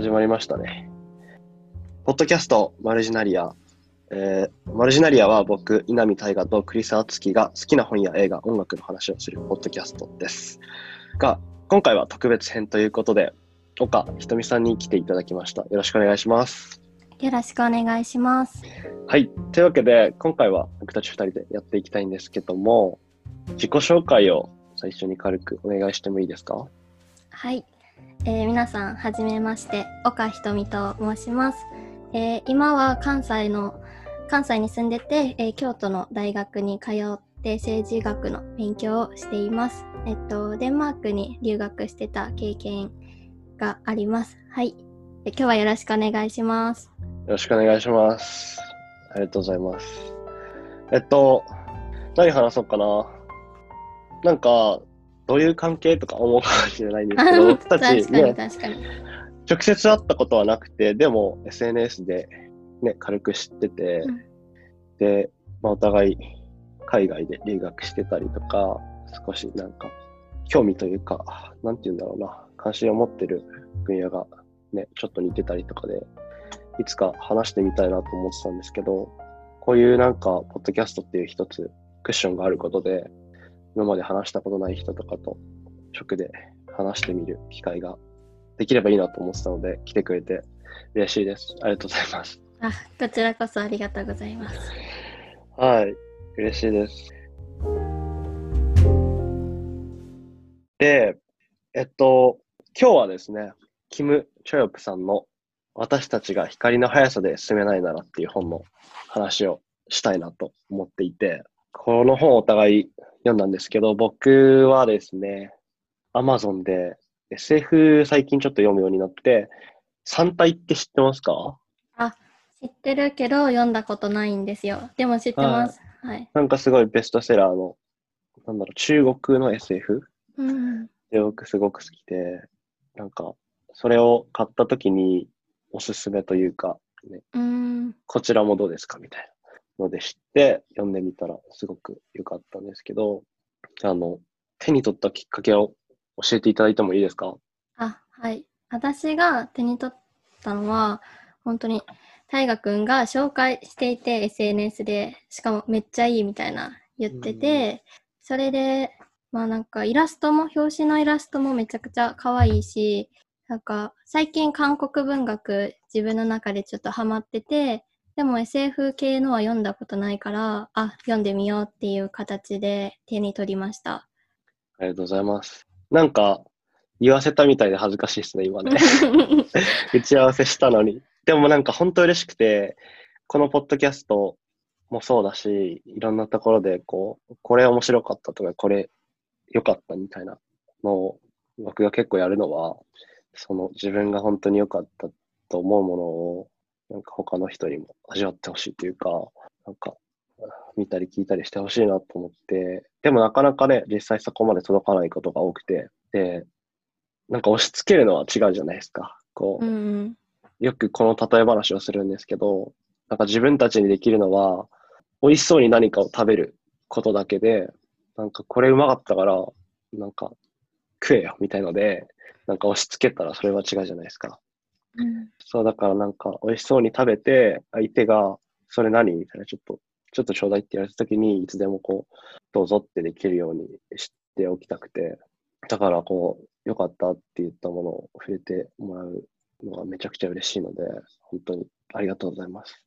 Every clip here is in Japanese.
始まりましたね。ポッドキャストマルジナリア。えー、マルジナリアは僕、稲見大河とクリス・アツキが好きな本や映画、音楽の話をするポッドキャストです。が、今回は特別編ということで、岡ひとみさんに来ていただきました。よろしくお願いします。よろしくお願いします。はい。というわけで、今回は僕たち2人でやっていきたいんですけども、自己紹介を最初に軽くお願いしてもいいですか？はい、えー皆さんはじめまして岡ひとみと申します、えー今は関西の関西に住んでて、えー京都の大学に通って政治学の勉強をしていますえっとデンマークに留学してた経験がありますはい今日はよろしくお願いしますよろしくお願いします。ありがとうございます。えっと、何話そうかな。なんか、どういう関係とか思うかもしれないんですけど、僕たちね、確かに直接会ったことはなくて、でも SNS でね、軽く知ってて、うん。で、まあ、お互い海外で留学してたりとか、少しなんか、興味というか、なんて言うんだろうな、関心を持ってる分野がね、ちょっと似てたりとかで、いつか話してみたいなと思ってたんですけど、こういうなんか、ポッドキャストっていう一つクッションがあることで、今まで話したことない人とかと直で話してみる機会ができればいいなと思ってたので、来てくれて嬉しいです。ありがとうございます。あこちらこそありがとうございますはい、嬉しいです。で、えっと、今日はですね、キム・チョヨプさんの私たちが光の速さで進めないならっていう本の話をしたいなと思っていて、この本をお互い読んだんですけど、僕はですね、Amazon で SF 最近ちょっと読むようになって、三体って知ってますか？知ってるけど読んだことないんですよ。でも知ってます。はい、なんかすごいベストセラーの、なんだろう、中国の SF うん。で僕すごく好きで、なんか、それを買った時におすすめというか、ね、うん。こちらもどうですか？みたいなので知って読んでみたらすごく良かったんですけど、あの、手に取ったきっかけを教えていただいてもいいですか？あ、はい。私が手に取ったのは、本当に、大河君が紹介していて、SNS で、しかもめっちゃいいみたいな言ってて、それで、まあなんかイラストも、表紙のイラストもめちゃくちゃ可愛いし、なんか最近韓国文学自分の中でちょっとハマってて、でも SF 系のは読んだことないから、あ、読んでみようっていう形で手に取りました。ありがとうございます。なんか、言わせたみたいで恥ずかしいですね、今ね。打ち合わせしたのに。でもなんか本当嬉しくて、このポッドキャストもそうだし、いろんなところでこう、これ面白かったとか、これ良かったみたいなのを僕が結構やるのは、その自分が本当に良かったと思うものを、なんか他の人にも味わってほしいというか、なんか見たり聞いたりしてほしいなと思って、でもなかなかね、実際そこまで届かないことが多くて、で、なんか押し付けるのは違うじゃないですか。こう、うんよくこの例え話をするんですけど、なんか自分たちにできるのは、美味しそうに何かを食べることだけで、なんかこれうまかったから、なんか食えよみたいので、なんか押し付けたらそれは違うじゃないですか。うん。そう、だからなんか美味しそうに食べて、相手が、それ何？みたいな、ちょっと、ちょっとちょうだいって言われた時に、いつでもこう、どうぞってできるようにしておきたくて、だからこう、よかったって言ったものを触れてもらうのがめちゃくちゃ嬉しいので、本当にありがとうございます。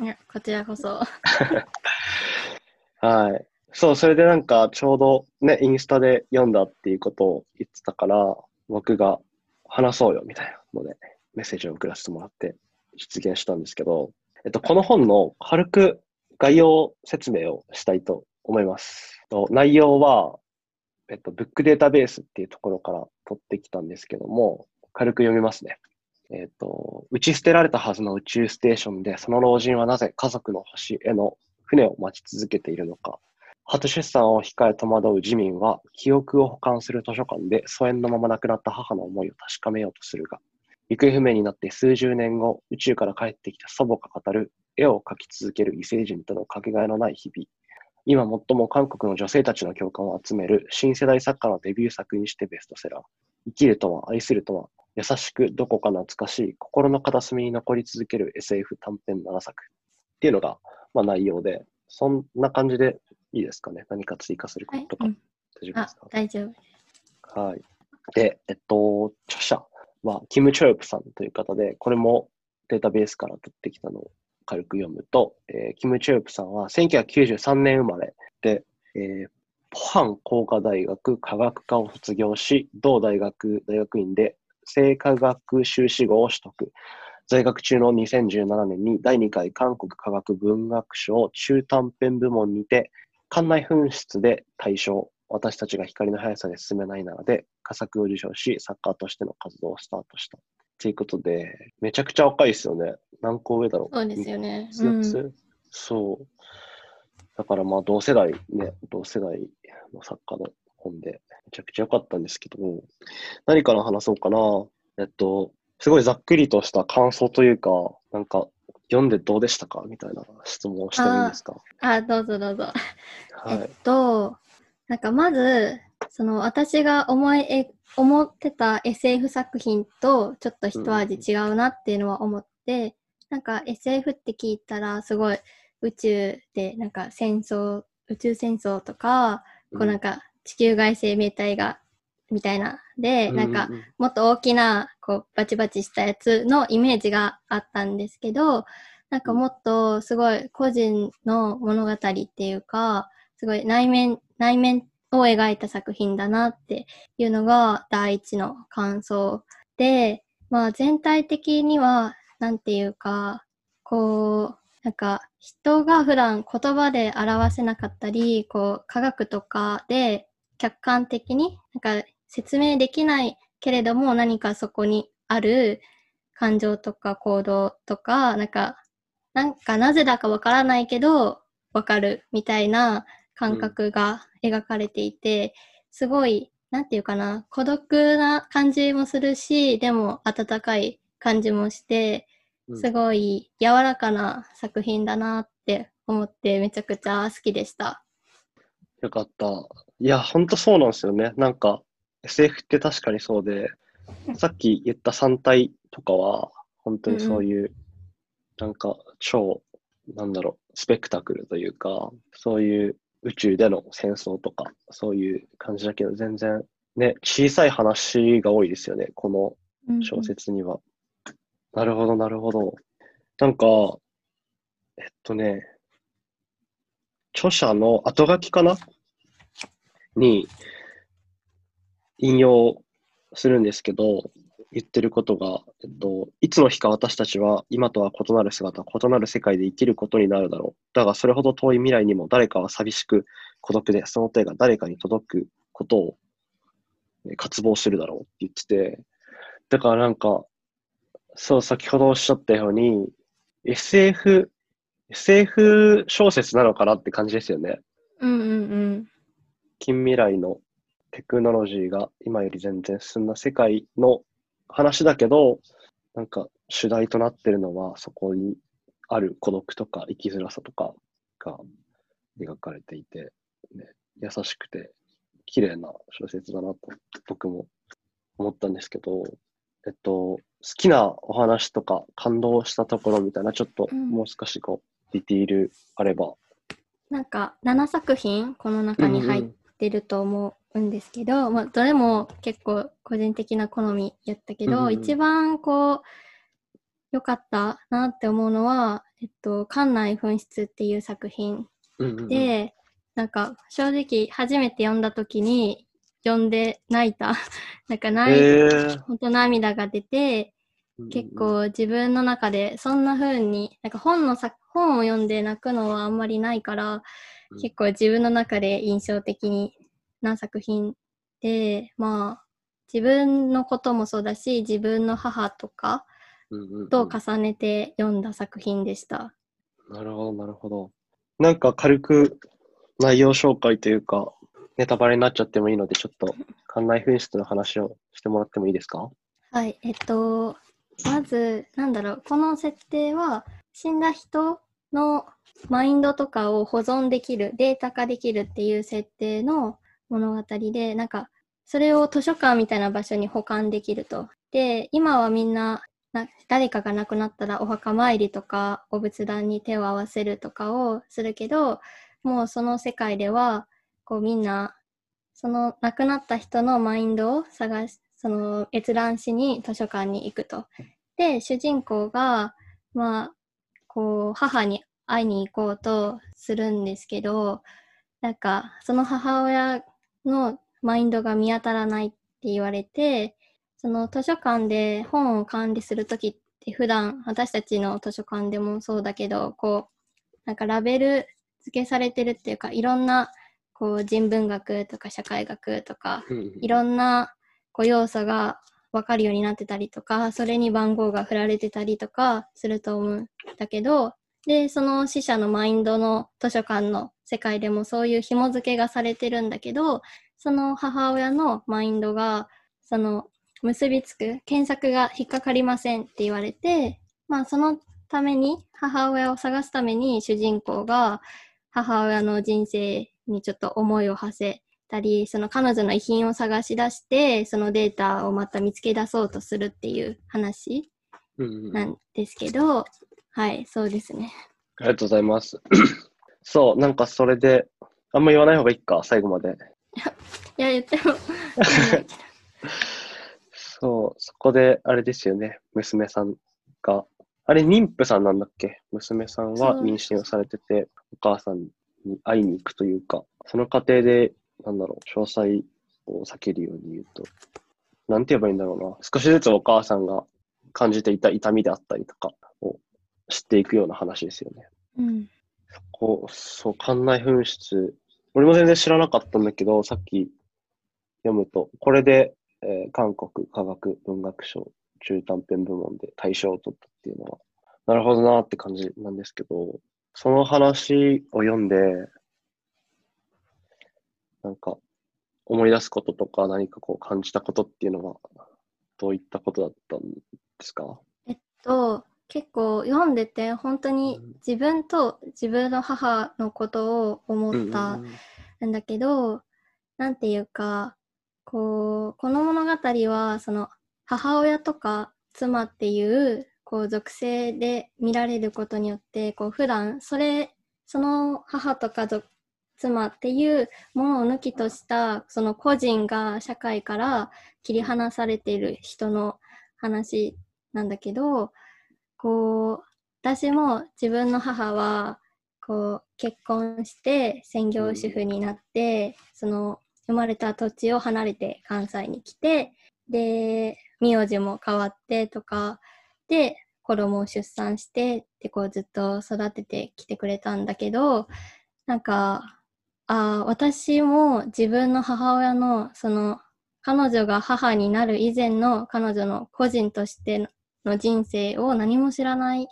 いや、こちらこそ。はい。そう、それでなんかちょうどね、インスタで読んだっていうことを言ってたから、僕が話そうよみたいなので、メッセージを送らせてもらって実現したんですけど、えっと、この本の軽く概要説明をしたいと思います。と内容は、えっと、ブックデータベースっていうところから取ってきたんですけども、軽く読みますね。えっと、打ち捨てられたはずの宇宙ステーションで、その老人はなぜ家族の星への船を待ち続けているのか。初出産を控え戸惑う自民は、記憶を保管する図書館で疎遠のまま亡くなった母の思いを確かめようとするが、行方不明になって数十年後、宇宙から帰ってきた祖母が語る絵を描き続ける異星人とのかけがえのない日々。今最も韓国の女性たちの共感を集める新世代作家のデビュー作にしてベストセラー。生きるとは、愛するとは、優しくどこか懐かしい心の片隅に残り続ける SF 短編7作っていうのが、まあ、内容で、そんな感じでいいですかね。何か追加することとか、はいうんあ大丈夫ですか、大丈夫。はい。で、えっと、著者は、キム・チョヨプさんという方で、これもデータベースから取ってきたのを軽く読むと、えーキム・チョヨプさんは1993年生まれで、えーポハン工科大学科学科を卒業し、同大学大学院で生化学修士号を取得。在学中の2017年に第2回韓国科学文学賞中短編部門にて、館内紛失で大賞、私たちが光の速さで進めないならで、佳作を受賞し、作家としての活動をスタートした。ということで、めちゃくちゃ若いですよね。何個上だろう。そうですよね。三つ四つそう。だからまあ同世代ね、同世代の作家の本で、めちゃくちゃ良かったんですけど、何から話そうかな。えっと、すごいざっくりとした感想というか、なんか、読んでどうでしたか？みたいな質問をしてもいいですか？あ、どうぞどうぞ。はいえっ。と、なんかまず、その私が思いえ思ってた SF 作品とちょっと一味違うなっていうのは思って、なんか SF って聞いたらすごい宇宙でなんか戦争、宇宙戦争とか、こうなんか地球外生命体がみたいな。で、なんかもっと大きな、こう、バチバチしたやつのイメージがあったんですけど、なんかもっとすごい個人の物語っていうか、すごい内面、内面を描いた作品だなっていうのが第一の感想で、まあ全体的には、なんていうか、こう、なんか人が普段言葉で表せなかったり、こう科学とかで客観的になんか説明できないけれども何かそこにある感情とか行動とか、なんか、なんかなぜだかわからないけどわかるみたいな感覚が描かれていて、すごい、なんていうかな、孤独な感じもするし、でも温かい感じもして、うんすごい柔らかな作品だなって思ってめちゃくちゃ好きでした。よかった。いや、ほんとそうなんですよね。なんか、SF って確かにそうで、さっき言った3体とかは、本当にそういう、なんか、超、なんだろう、スペクタクルというか、そういう宇宙での戦争とか、そういう感じだけど、全然、ね、小さい話が多いですよね、このうん小説には。なるほど、なるほど。なんか、えっとね、著者の後書きかな？に引用するんですけど、言ってることが、えっと、いつの日か私たちは今とは異なる姿、異なる世界で生きることになるだろう。だがそれほど遠い未来にも誰かは寂しく孤独で、その手が誰かに届くことをえー渇望するだろうって言ってて、だからなんか、そう、先ほどおっしゃったように、SF、SF 小説なのかなって感じですよね。うんうんうん。近未来のテクノロジーが今より全然進んだ世界の話だけど、なんか主題となってるのはそこにある孤独とか生きづらさとかが描かれていて、ね、優しくて綺麗な小説だなと僕も思ったんですけど、えっと、好きなお話とか感動したところみたいな、ちょっとうん。もう少しこう、ディティールあれば。なんか7作品この中に入ってると思うんですけど、まあ、どれも結構個人的な好みやったけど、うんうん一番こう良かったなって思うのは「えっと、館内紛失」っていう作品うんうんうん。で、なんか正直初めて読んだ時に読んで泣いた。なんか泣い、へー本当涙が出て結構自分の中でそんな風になんか本のさ本を読んで泣くのはあんまりないから、うん。結構自分の中で印象的にな作品でまあ自分のこともそうだし自分の母とかうんうんうんと重ねて読んだ作品でした。なるほど、なるほど。なんか軽く内容紹介というか、ネタバレになっちゃってもいいので、ちょっと館内紛失の話をしてもらってもいいですか？はい、えっと、まず、なんだろう、この設定は、死んだ人のマインドとかを保存できる、データ化できるっていう設定の物語で、なんか、それを図書館みたいな場所に保管できると。で、今はみんなな誰かが亡くなったらお墓参りとかお仏壇に手を合わせるとかをするけどもうその世界ではこうみんなその亡くなった人のマインドを探しその閲覧しに図書館に行くと。で主人公がまあこう母に会いに行こうとするんですけどなんかその母親のマインドが見当たらないって言われてその図書館で本を管理するときって普段私たちの図書館でもそうだけどこうなんかラベル付けされてるっていうかいろんなこう人文学とか社会学とかいろんなこう要素が分かるようになってたりとかそれに番号が振られてたりとかすると思うんだけどでその死者のマインドの図書館の世界でもそういう紐付けがされてるんだけどその母親のマインドがその結びつく検索が引っかかりませんって言われて、まあそのために母親を探すために主人公が母親の人生にちょっと思いを馳せたり、その彼女の遺品を探し出して、そのデータをまた見つけ出そうとするっていう話なんですけど、うんうん、はい、そうですね。ありがとうございます。そう、なんかそれで、あんま言わない方がいいか、最後まで。いや、言っても。そう、そこで、あれですよね、娘さんが、あれ、妊婦さんなんだっけ？娘さんは妊娠をされてて、お母さんに会いに行くというか、その過程で、なんだろう、詳細を避けるように言うと、なんて言えばいいんだろうな、少しずつお母さんが感じていた痛みであったりとかを知っていくような話ですよね。うん。そこ、そう、館内紛失、俺も全然知らなかったんだけど、さっき読むと、これでえー、韓国科学文学賞中短編部門で大賞を取ったっていうのは、なるほどなって感じなんですけど、その話を読んで、なんか思い出すこととか何かこう感じたことっていうのはどういったことだったんですか？えっと、結構読んでて本当に自分と自分の母のことを思ったんだけど、うんうんていうかこう、この物語は、その、母親とか妻っていう、こう、属性で見られることによって、こう、普段、それ、その母とか妻っていうものを抜きとした、その個人が社会から切り離されている人の話なんだけど、こう、私も自分の母は、こう、結婚して専業主婦になって、その生まれた土地を離れて関西に来て、で、名字も変わってとか、で、子供を出産してでこうずっと育ててきてくれたんだけど、なんか、あ私も自分の母親のその彼女が母になる以前の彼女の個人としての人生を何も知らない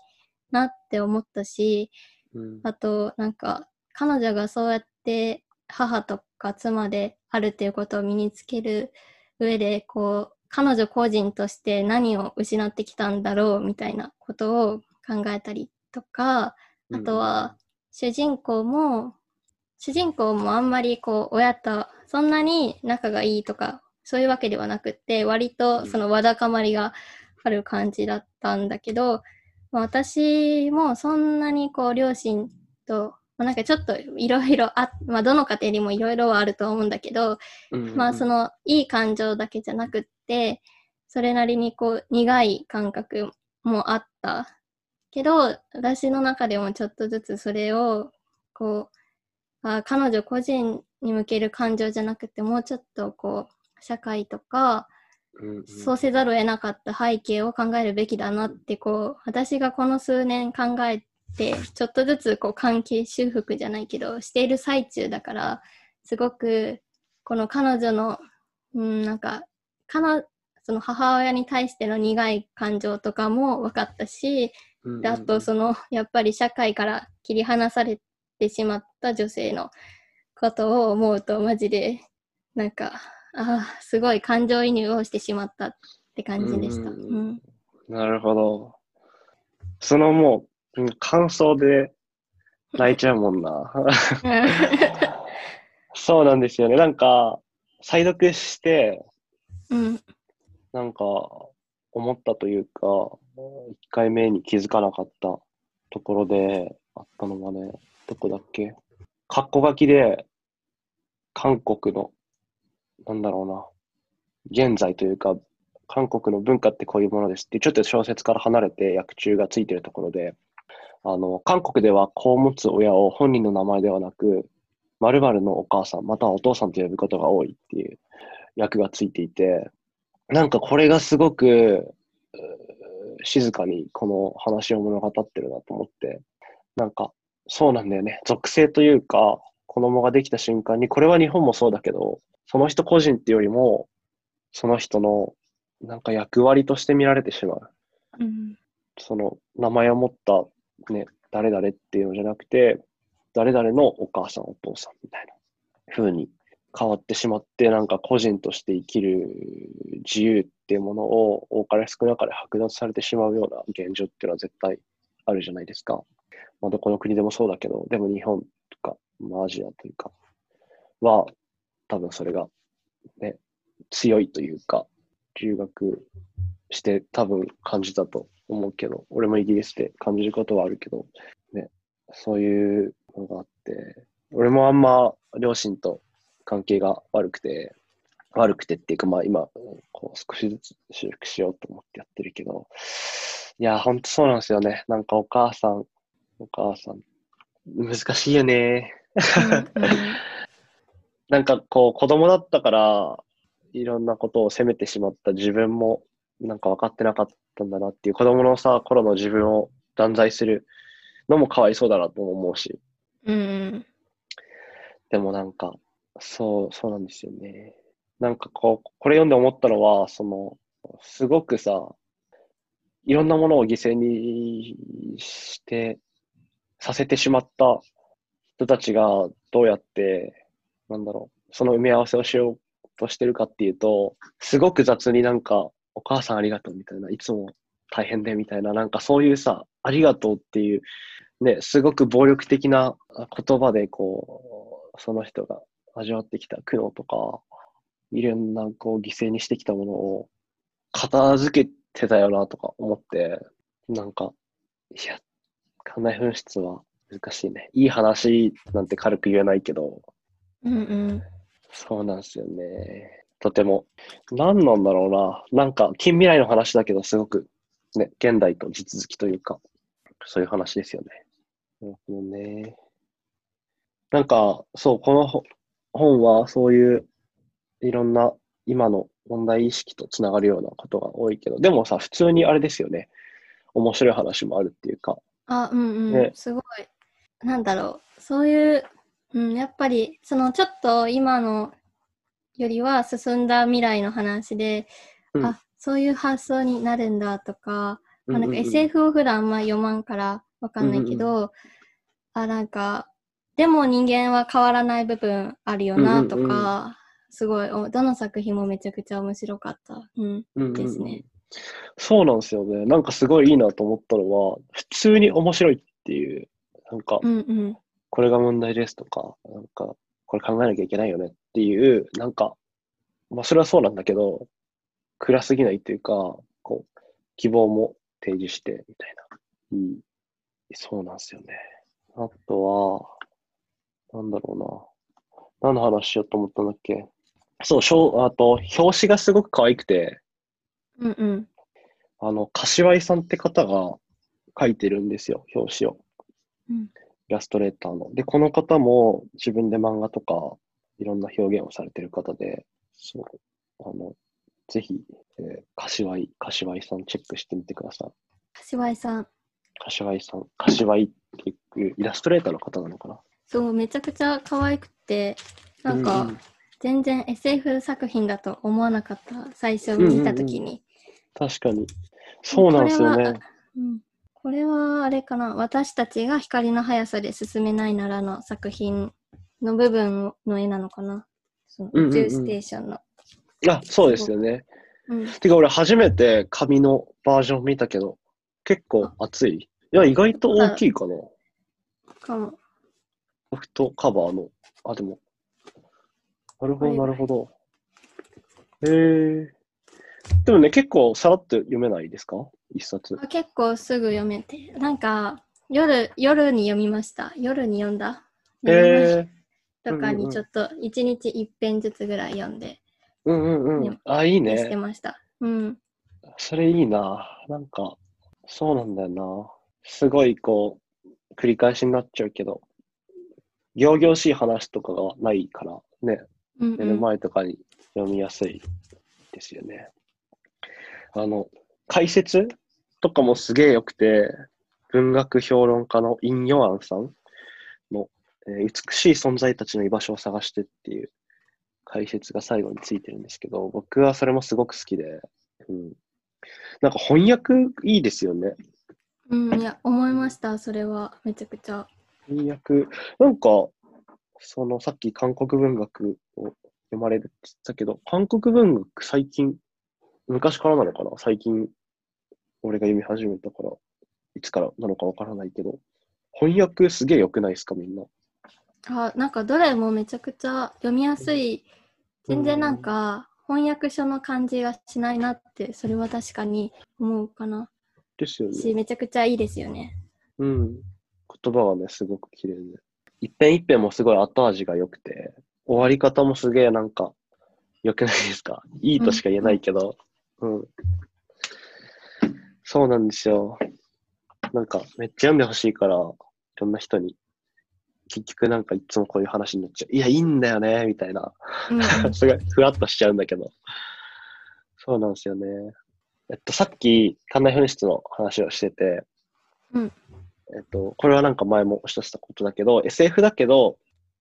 なって思ったし、うん、あとなんか彼女がそうやって母とか妻であるっていうことを身につける上でこう彼女個人として何を失ってきたんだろうみたいなことを考えたりとかあとは主人公も、主人公もあんまりこう親とそんなに仲がいいとかそういうわけではなくって割とそのわだかまりがある感じだったんだけど、まあ、私もそんなにこう両親とまあ、なんかちょっといろいろあ、まあ、どの家庭にもいろいろはあると思うんだけど、うんうん、まあそのいい感情だけじゃなくってそれなりにこう苦い感覚もあったけど私の中でもちょっとずつそれをこうあ彼女個人に向ける感情じゃなくてもうちょっとこう社会とか、うんうん、そうせざるを得なかった背景を考えるべきだなってこう私がこの数年考えてちょっとずつこう関係修復じゃないけどしている最中だからすごくこの彼女のうんなんか彼その母親に対しての苦い感情とかも分かったし、であとそのやっぱり社会から切り離されてしまった女性のことを思うとマジでなんかああすごい感情移入をしてしまったって感じでした。うん、なるほど。そのもう感想で泣いちゃうもんな。そうなんですよね。なんか、再読して、うん、なんか、思ったというか、1回目に気づかなかったところであったのはね、どこだっけ？カッコ書きで、韓国の、なんだろうな、現在というか、韓国の文化ってこういうものですって、ちょっと小説から離れて訳中がついてるところで、あの、韓国では子を持つ親を本人の名前ではなく、〇〇のお母さん、またはお父さんと呼ぶことが多いっていう訳がついていて、なんかこれがすごく、静かにこの話を物語ってるなと思って、なんかそうなんだよね。属性というか、子供ができた瞬間に、これは日本もそうだけど、その人個人っていうよりも、その人のなんか役割として見られてしまう。うん。その名前を持ったね、誰々っていうのじゃなくて、誰々のお母さん、お父さんみたいな風に変わってしまって、なんか個人として生きる自由っていうものを多かれ少なかれ剥奪されてしまうような現状っていうのは絶対あるじゃないですか。まあ、どこの国でもそうだけど、でも日本とか、まあ、アジアというか、は、多分それがね、強いというか、留学して多分感じたと思うけど、俺もイギリスで感じることはあるけど、ね、そういうのがあって、俺もあんま両親と関係が悪くて、悪くてっていうか、まあ今、こう少しずつ修復しようと思ってやってるけど、いや、ほんとそうなんですよね。なんかお母さん、お母さん、難しいよね。なんかこう子供だったから、いろんなことを責めてしまった自分もなんか分かってなかったんだなっていう子供のさ、頃の自分を断罪するのもかわいそうだなとも思うし、うんうん。でもなんか、そう、そうなんですよね。なんかこう、これ読んで思ったのは、その、すごくさ、いろんなものを犠牲にして、させてしまった人たちがどうやって、なんだろう、その埋め合わせをしようとしてるかっていうと、すごく雑になんか、お母さんありがとうみたいな、いつも大変でみたいな、なんかそういうさ、ありがとうっていう、ね、すごく暴力的な言葉でこう、その人が味わってきた苦悩とか、いろんなこう犠牲にしてきたものを片付けてたよなとか思って、なんか、いや、館内紛失は難しいね。いい話なんて軽く言えないけど、うんうん。そうなんですよね。とても。何なんだろうな。なんか、近未来の話だけど、すごく、ね、現代と地続きというか、そういう話ですよね。なるほどね。なんか、そう、このほ本は、そういう、いろんな、今の問題意識とつながるようなことが多いけど、でもさ、普通にあれですよね。面白い話もあるっていうか。あ、うんうん。ねすごい。なんだろう。そういう、うん、やっぱり、そのちょっと今のよりは進んだ未来の話で、うんあ、そういう発想になるんだとか、まあ、なんかうんうんうん SF を普段あんま読まんからわかんないけど、あ、なんか、でも人間は変わらない部分あるよなとか、うんうんうんすごいお、どの作品もめちゃくちゃ面白かった。うん。うんうんうんですねそうなんですよね。なんかすごいいいなと思ったのは、普通に面白いっていう、なんか、うんうん。これが問題ですとか、なんか、これ考えなきゃいけないよねっていう、なんか、まあそれはそうなんだけど、暗すぎないっていうか、こう、希望も提示して、みたいな。いい。そうなんですよね。あとは、なんだろうな。何の話しようと思ったんだっけ？そう、しょうあと、表紙がすごく可愛くて、うんうん。あの、柏井さんって方が書いてるんですよ、表紙を。うんイラストレーターの。で、この方も自分で漫画とかいろんな表現をされてる方で、そう、あの、ぜひ、えー、柏井、柏井さんチェックしてみてください。柏井さん。柏井さん、柏井っていうイラストレーターの方なのかな？そう、めちゃくちゃ可愛くて、なんか、うんうん全然 SF 作品だと思わなかった、最初見たときに。確かに。そうなんですよね。うん、これはあれかな、私たちが光の速さで進めないならの作品の部分の絵なのかな。そのうんうんうん宇宙ステーションの。あ、そうですよね。うんてか俺初めて紙のバージョン見たけど、結構熱い。いや、意外と大きいかな。かも。ソフトカバーの。あ、でも。なるほど、はいなるほど。へえ。でもね、結構さらっと読めないですか？一冊。あ結構すぐ読めて、なんか夜、夜に読みました。夜に読んだ。へえとかにちょっと一日一編ずつぐらい読んで、うんうんうん。あ、いいしてね。ました。うん。それいいな。なんか、そうなんだよな。すごいこう、繰り返しになっちゃうけど、行々しい話とかがないからね、うん、う目のん。前とかに読みやすいですよね。あの、解説？とかもすげえ良くて、文学評論家のイン・ヨアンさんの、えー美しい存在たちの居場所を探してっていう解説が最後についてるんですけど、僕はそれもすごく好きで、うん、なんか翻訳いいですよね。うん、いや、思いました、それは。めちゃくちゃ。翻訳、なんか、そのさっき韓国文学を読まれるって言ったけど、韓国文学最近、昔からなのかな？最近、俺が読み始めたから、いつからなのかわからないけど、翻訳すげえ良くないですか、みんな。あ、なんかどれもめちゃくちゃ読みやすい。全然なんか翻訳書の感じがしないなって、それは確かに思うかな。ですよね。し、めちゃくちゃいいですよね。うん。言葉はね、すごく綺麗で。一編一編もすごい後味が良くて、終わり方もすげえなんか、良くないですか？いいとしか言えないけど、うん。そうなんですよ。なんか、めっちゃ読んでほしいから、いろんな人に。結局なんかいつもこういう話になっちゃう。いや、いいんだよね、みたいな。うん、すごい、ふわっとしちゃうんだけど。そうなんですよね。えっと、さっき、館内紛失の話をしてて、うんえっと、これはなんか前もおっしゃってたことだけど、SF だけど、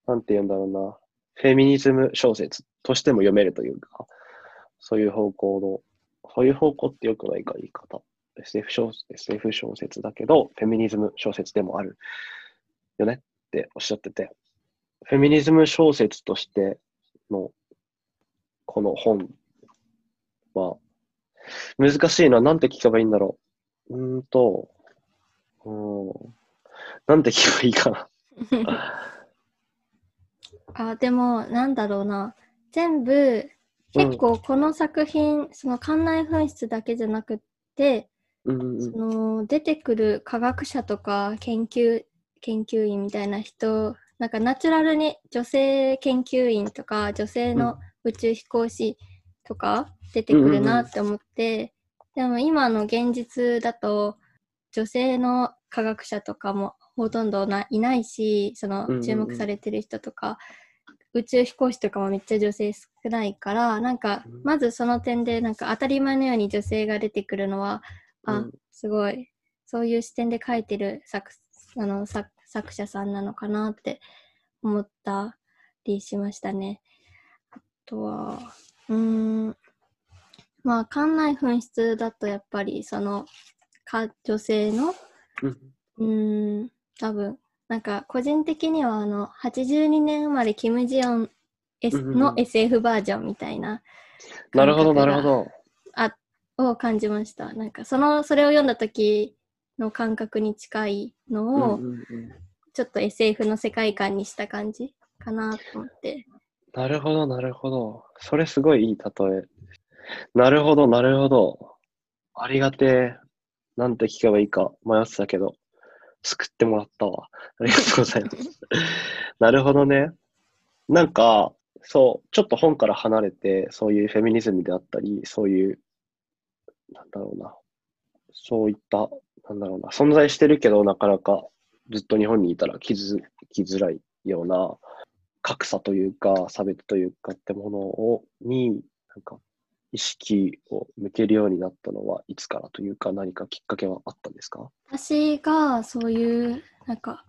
なんて言うんだろうな、フェミニズム小説としても読めるというか、そういう方向の、そういう方向ってよくないか言い方。SF 小 SF 小説だけど、フェミニズム小説でもあるよねっておっしゃってて、フェミニズム小説としてのこの本は、難しいな。なんて聞けばいいんだろう。うーんと、うーん、なんて聞けばいいかな。あ、でも、なんだろうな。全部、結構この作品、その館内紛失だけじゃなくって、うんうん。その出てくる科学者とか研究研究員みたいな人なんかナチュラルに女性研究員とか女性の宇宙飛行士とか出てくるなって思って、でも今の現実だと女性の科学者とかもほとんどないないしその注目されてる人とか、宇宙飛行士とかもめっちゃ女性少ないからなんかうん。まずその点でなんか当たり前のように女性が出てくるのはあ、うん。すごい、そういう視点で書いてる作あの作作者さんなのかなって思ったりしましたね。あとは、うーん、まあ、館内紛失だとやっぱり、その、か女性の、うん。ん、多分、なんか個人的にはあの、82年生まれキム・ジヨンの SF バージョンみたいななるほど、なるほど。あを感じました。なんかそのそれを読んだ時の感覚に近いのを、うんうんうんちょっと SF の世界観にした感じかなと思って。なるほど、なるほど。それすごいいい例え。なるほど、なるほど。ありがてえ。なんて聞けばいいか迷ってたけど、救ってもらったわ。ありがとうございます。なるほどね。なんか、そう、ちょっと本から離れて、そういうフェミニズムであったり、そういう、なんだろうな。そういった、なんだろうな。存在してるけど、なかなかずっと日本にいたら気づきづらいような格差というか、差別というかってものを、に、なんか、意識を向けるようになったのはいつからというか、何かきっかけはあったんですか？私がそういうなんか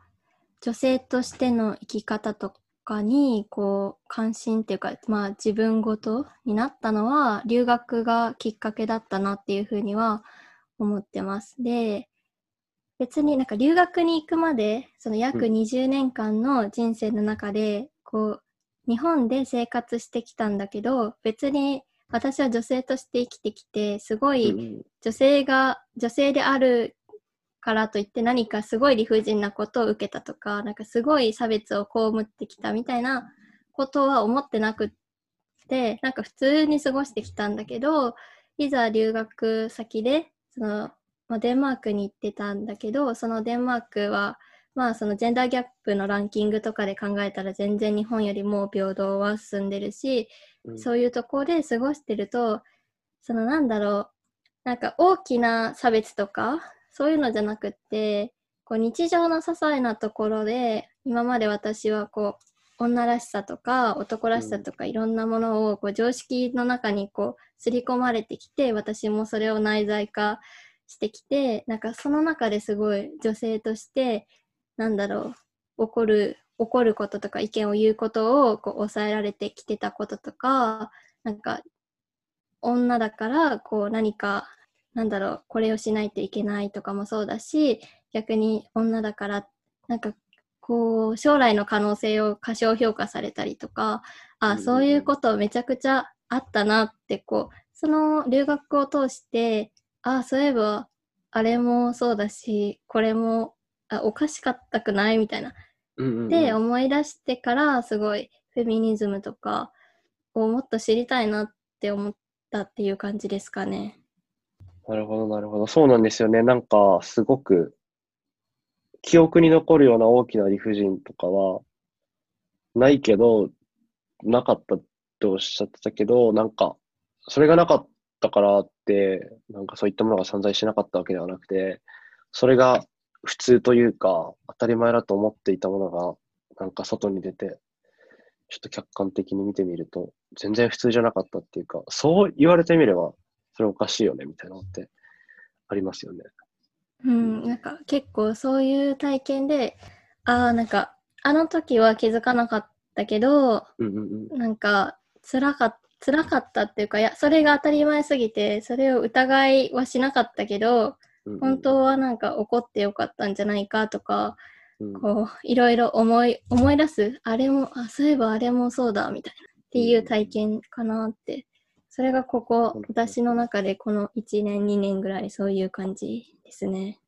女性としての生き方とかにこう関心っていうか、まあ、自分ごとになったのは留学がきっかけだったなっていうふうには思ってます。で別になんか留学に行くまでその約うん20年間の人生の中でこう日本で生活してきたんだけど別に私は女性として生きてきてすごい、うん女性が女性であるからといって何かすごい理不尽なことを受けたとかなんかすごい差別を被ってきたみたいなことは思ってなくってなんか普通に過ごしてきたんだけどいざ留学先で、その、まあ、デンマークに行ってたんだけど、そのデンマークは、まあそのジェンダーギャップのランキングとかで考えたら全然日本よりも平等は進んでるし、うん。そういうところで過ごしてると、そのなんだろう、なんか大きな差別とか、そういうのじゃなくって、こう日常の些細なところで、今まで私はこう、女らしさとか男らしさとかいろんなものをこう常識の中にこう刷り込まれてきて私もそれを内在化してきてなんかその中ですごい女性としてなんだろう怒る怒ることとか意見を言うことをこう抑えられてきてたこととかなんか女だからこう何かなんだろうこれをしないといけないとかもそうだし逆に女だからなんかこう将来の可能性を過小評価されたりとかあそういうことめちゃくちゃあったなってこうその留学を通してあそういえばあれもそうだしこれもあおかしかったくないみたいな。で思い出してからすごいフェミニズムとかをもっと知りたいなって思ったっていう感じですかね。なるほど、なるほど。そうなんですよね。なんか、すごく、記憶に残るような大きな理不尽とかは、ないけど、なかったっておっしゃってたけど、なんか、それがなかったからって、なんかそういったものが存在しなかったわけではなくて、それが普通というか、当たり前だと思っていたものが、なんか外に出て、ちょっと客観的に見てみると、全然普通じゃなかったっていうか、そう言われてみれば、それおかしいよね、みたいなのってありますよね。うん、なんか結構そういう体験でああなんかあの時は気づかなかったけどうんうんうん。なんか辛かっ辛かったっていうかいやそれが当たり前すぎてそれを疑いはしなかったけどうんうん。本当はなんか怒ってよかったんじゃないかとかうん。こういろいろ思い思い出す。あれもあそういえばあれもそうだみたいな。っていう体験かなってそれがここ私の中でこの1年2年ぐらいそういう感じですね。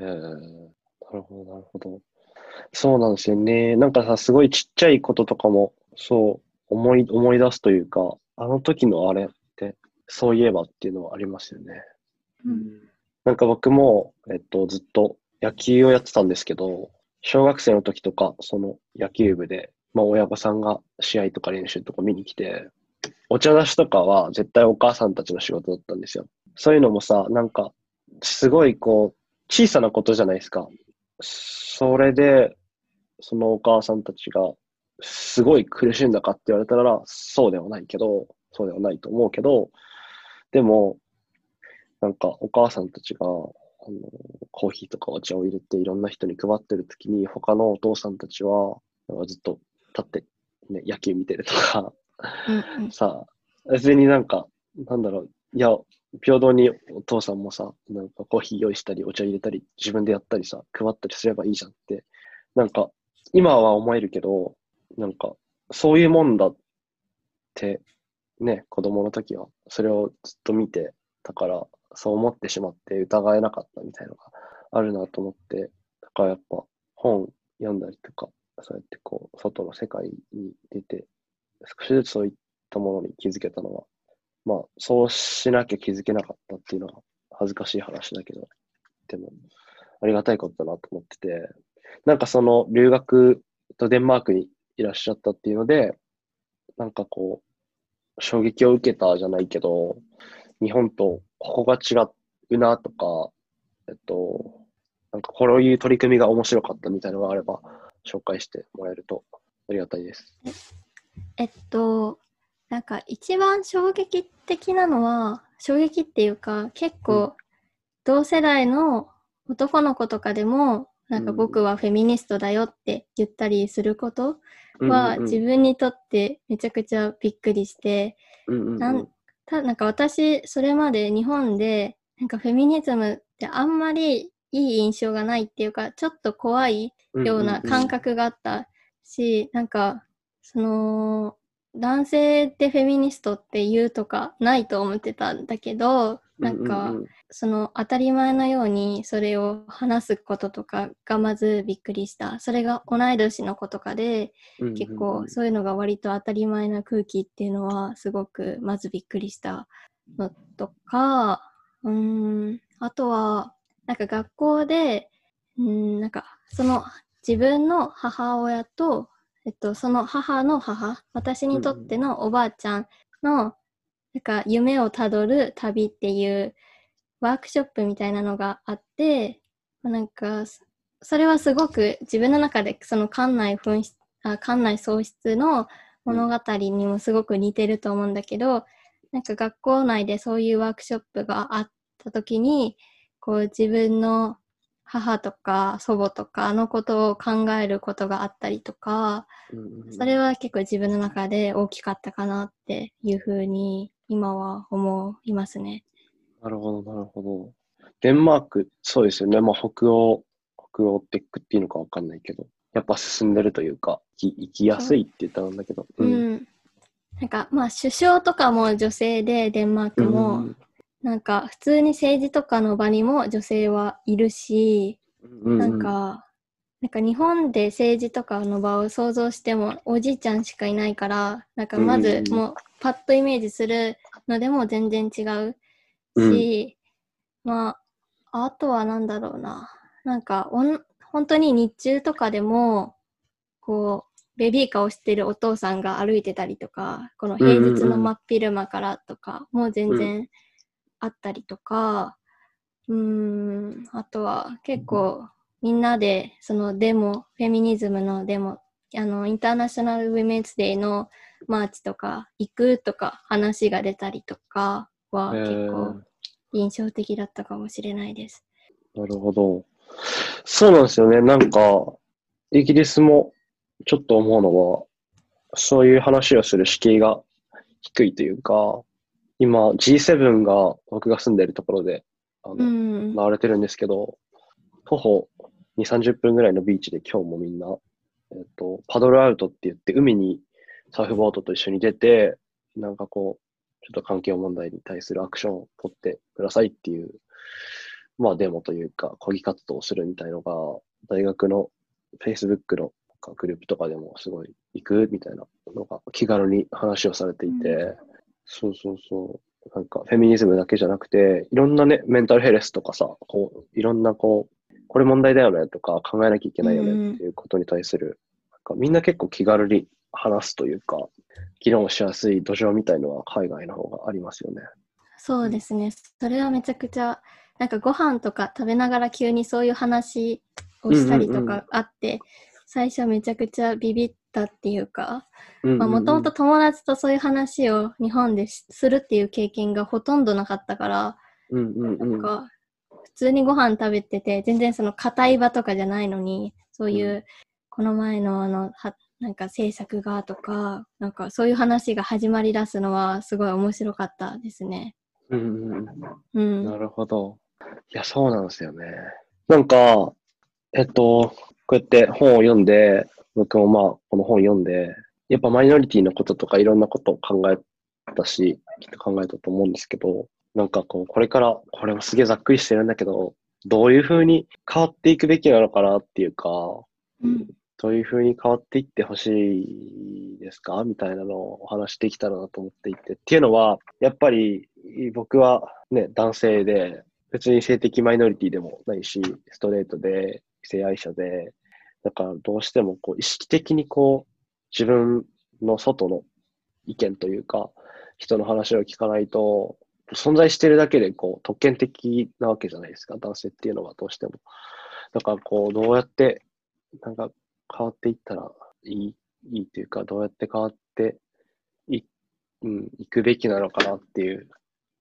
へえ、なるほど、なるほど。そうなんですよね。なんかさ、すごいちっちゃいこととかも、そう、思い、思い出すというか、あの時のあれって、そういえばっていうのはありますよね。うんなんか僕も、えっと、ずっと野球をやってたんですけど、小学生の時とか、その野球部で、まあ親御さんが試合とか練習とか見に来て、お茶出しとかは絶対お母さんたちの仕事だったんですよ。そういうのもさ、なんか、すごいこう、小さなことじゃないですか。それで、そのお母さんたちが、すごい苦しんだかって言われたら、そうではないけど、そうではないと思うけど、でも、なんかお母さんたちが、あの、コーヒーとかお茶を入れていろんな人に配ってる時に、他のお父さんたちは、ずっと立って、ね、野球見てるとか、さあ、別になんか、なんだろう、いや、平等にお父さんもさ、なんかコーヒー用意したり、お茶入れたり、自分でやったりさ、配ったりすればいいじゃんって、なんか、今は思えるけど、なんか、そういうもんだって、ね、子供の時は、それをずっと見てたから、そう思ってしまって疑えなかったみたいなのがあるなと思って、だからやっぱ本読んだりとか、そうやってこう、外の世界に出て、少しずつそういったものに気づけたのは、まあ、そうしなきゃ気づけなかったっていうのは恥ずかしい話だけど、でも、ありがたいことだなと思ってて、なんかその留学とデンマークにいらっしゃったっていうので、なんかこう、衝撃を受けたじゃないけど、日本とここが違うなとか、えっと、なんかこういう取り組みが面白かったみたいなのがあれば、紹介してもらえるとありがたいです。えっと、なんか一番衝撃的なのは、衝撃っていうか、結うん。構、同世代の男の子とかでも、なんかうん。僕はフェミニストだよって言ったりすることは、自分にとってめちゃくちゃびっくりして、なんたなんか私、それまで日本で、なんかフェミニズムってあんまりいい印象がないっていうか、ちょっと怖いような感覚があったし、なんか、その、男性でフェミニストって言うとかないと思ってたんだけど、なんか、その当たり前のようにそれを話すこととかがまずびっくりした。それが同い年の子とかで、結構そういうのが割と当たり前な空気っていうのはすごくまずびっくりしたのとか、うーん、あとは、なんか学校で、うーん、なんか、その自分の母親と、えっと、その母の母、私にとってのおばあちゃんの、なんか夢をたどる旅っていうワークショップみたいなのがあって、なんか、それはすごく自分の中でその館内紛失あ館内喪失の物語にもすごく似てると思うんだけど、なんか学校内でそういうワークショップがあった時に、こう自分の母とか祖母とかのことを考えることがあったりとか、うんうんそれは結構自分の中で大きかったかなっていうふうに今は思いますね。なるほど、なるほど。デンマーク、そうですよね。まあ、北欧、北欧って言っていいのかわかんないけど、やっぱ進んでるというか、生きやすいって言ったんだけど。う。ん。なんかまあ首相とかも女性でデンマークも、うんなんか普通に政治とかの場にも女性はいるし、うんなんか、なんか日本で政治とかの場を想像してもおじいちゃんしかいないから、なんかまずうんもうパッとイメージするのでも全然違うし、まあ、あとはなんだろうな。なんかおん、本当に日中とかでも、こう、ベビーカーをしてるお父さんが歩いてたりとか、この平日の真っ昼間からとかも全然あったりとか、うーん、あとは結構みんなでそのデモ、フェミニズムのデモ、あの、 International Women's Day のマーチとか行くとか話が出たりとかはえ結構ー印象的だったかもしれないです。なるほど。そうなんですよね。なんか、イギリスもちょっと思うのは、そういう話をする敷居が低いというか、今 G7 が僕が住んでるところであうの、ん。行われてるんですけど、徒歩2、30分ぐらいのビーチで今日もみんな、えっと、パドルアウトって言って海にサーフボードと一緒に出て、なんかこう、ちょっと環境問題に対するアクションを取ってくださいっていう、まあデモというか、抗議活動をするみたいのが、大学の Facebook のグループとかでもすごい行くみたいなのが気軽に話をされていて、うそうそうそう。なんかフェミニズムだけじゃなくて、いろんなね、メンタルヘルスとかさ、こう、いろんなこう、これ問題だよねとか考えなきゃいけないよねっていうことに対する、なんかみんな結構気軽に話すというか、議論しやすい土壌みたいのは海外の方がありますよね。そうですね。それはめちゃくちゃ、なんかご飯とか食べながら急にそういう話をしたりとうんうんうんかあって、最初めちゃくちゃビビったっていうか、もともと友達とそういう話を日本でするっていう経験がほとんどなかったから、なんか普通にご飯食べてて、全然その硬い場とかじゃないのに、そういう、うこの前のあの、はなんか制作がとか、なんかそういう話が始まり出すのはすごい面白かったですね。うんうん。なるほど。いや、そうなんですよね。なんか、えっと、こうやって本を読んで、僕もまあ、この本読んで、やっぱマイノリティのこととかいろんなことを考えたし、きっと考えたと思うんですけど、なんかこう、これから、これもすげえざっくりしてるんだけど、どういうふうに変わっていくべきなのかなっていうか、うんどういうふうに変わっていってほしいですか？みたいなのをお話できたらなと思っていて。っていうのは、やっぱり僕はね、男性で、別に性的マイノリティでもないし、ストレートで、異性愛者で、だからどうしてもこう意識的にこう、自分の外の意見というか、人の話を聞かないと、存在してるだけでこう特権的なわけじゃないですか、男性っていうのはどうしても。だからこう、どうやって、なんか変わっていったらいい、いいというか、どうやって変わってい、うん、いくべきなのかなっていう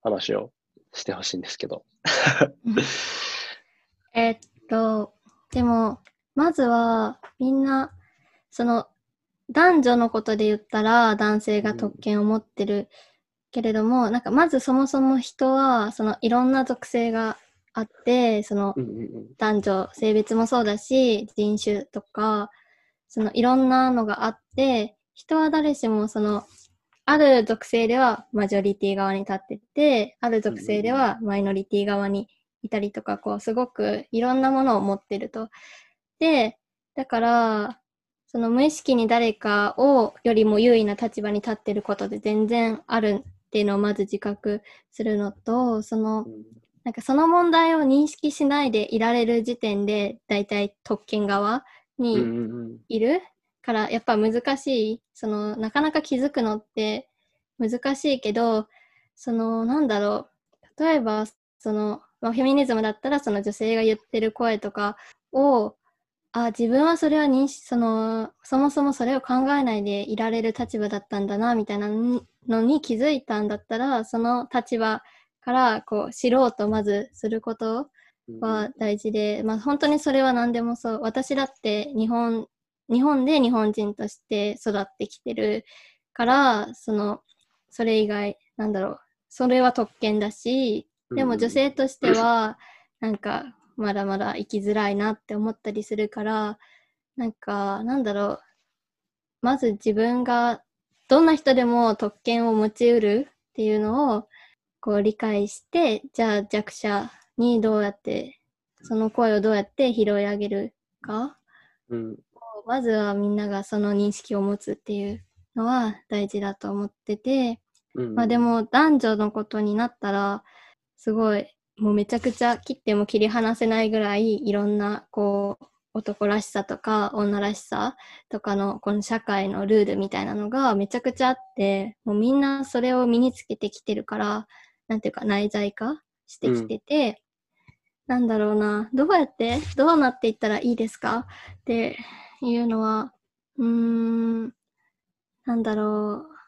話をしてほしいんですけど。えっと、でも、まずは、みんな、その、男女のことで言ったら、男性が特権を持ってるけれども、なんか、まずそもそも人は、その、いろんな属性があって、そのう、んうんうん。男女、性別もそうだし、人種とか、そのいろんなのがあって、人は誰しもその、ある属性ではマジョリティ側に立ってて、ある属性ではマイノリティ側にいたりとか、こう、すごくいろんなものを持ってると。で、だから、その無意識に誰かをよりも優位な立場に立ってることで全然あるっていうのをまず自覚するのと、その、なんかその問題を認識しないでいられる時点で、だいたい特権側にいるから、やっぱ難しい。その、なかなか気づくのって難しいけど、その、なんだろう。例えば、その、まあ、フェミニズムだったら、その女性が言ってる声とかを、あ、自分はそれは認識、その、そもそもそれを考えないでいられる立場だったんだな、みたいなのに気づいたんだったら、その立場から、こう、知ろうとまずすることうん。は大事で、まあ本当にそれは何でもそう。私だって日本、日本で日本人として育ってきてるから、その、それ以外、なんだろう、それは特権だし、でも女性としては、なんか、まだまだ生きづらいなって思ったりするから、なんか、なんだろう、まず自分が、どんな人でも特権を持ちうるっていうのを、こう理解して、じゃあ弱者にどうやって、その声をどうやって拾い上げるか、うん。まずはみんながその認識を持つっていうのは大事だと思ってて、うんまあでも男女のことになったら、すごい、もうめちゃくちゃ切っても切り離せないぐらい、いろんな、こう、男らしさとか女らしさとかのこの社会のルールみたいなのがめちゃくちゃあって、もうみんなそれを身につけてきてるから、なんていうか内在化してきてて、なんだろうな、どうやって、どうなっていったらいいですか？っていうのは、うーん、なんだろう。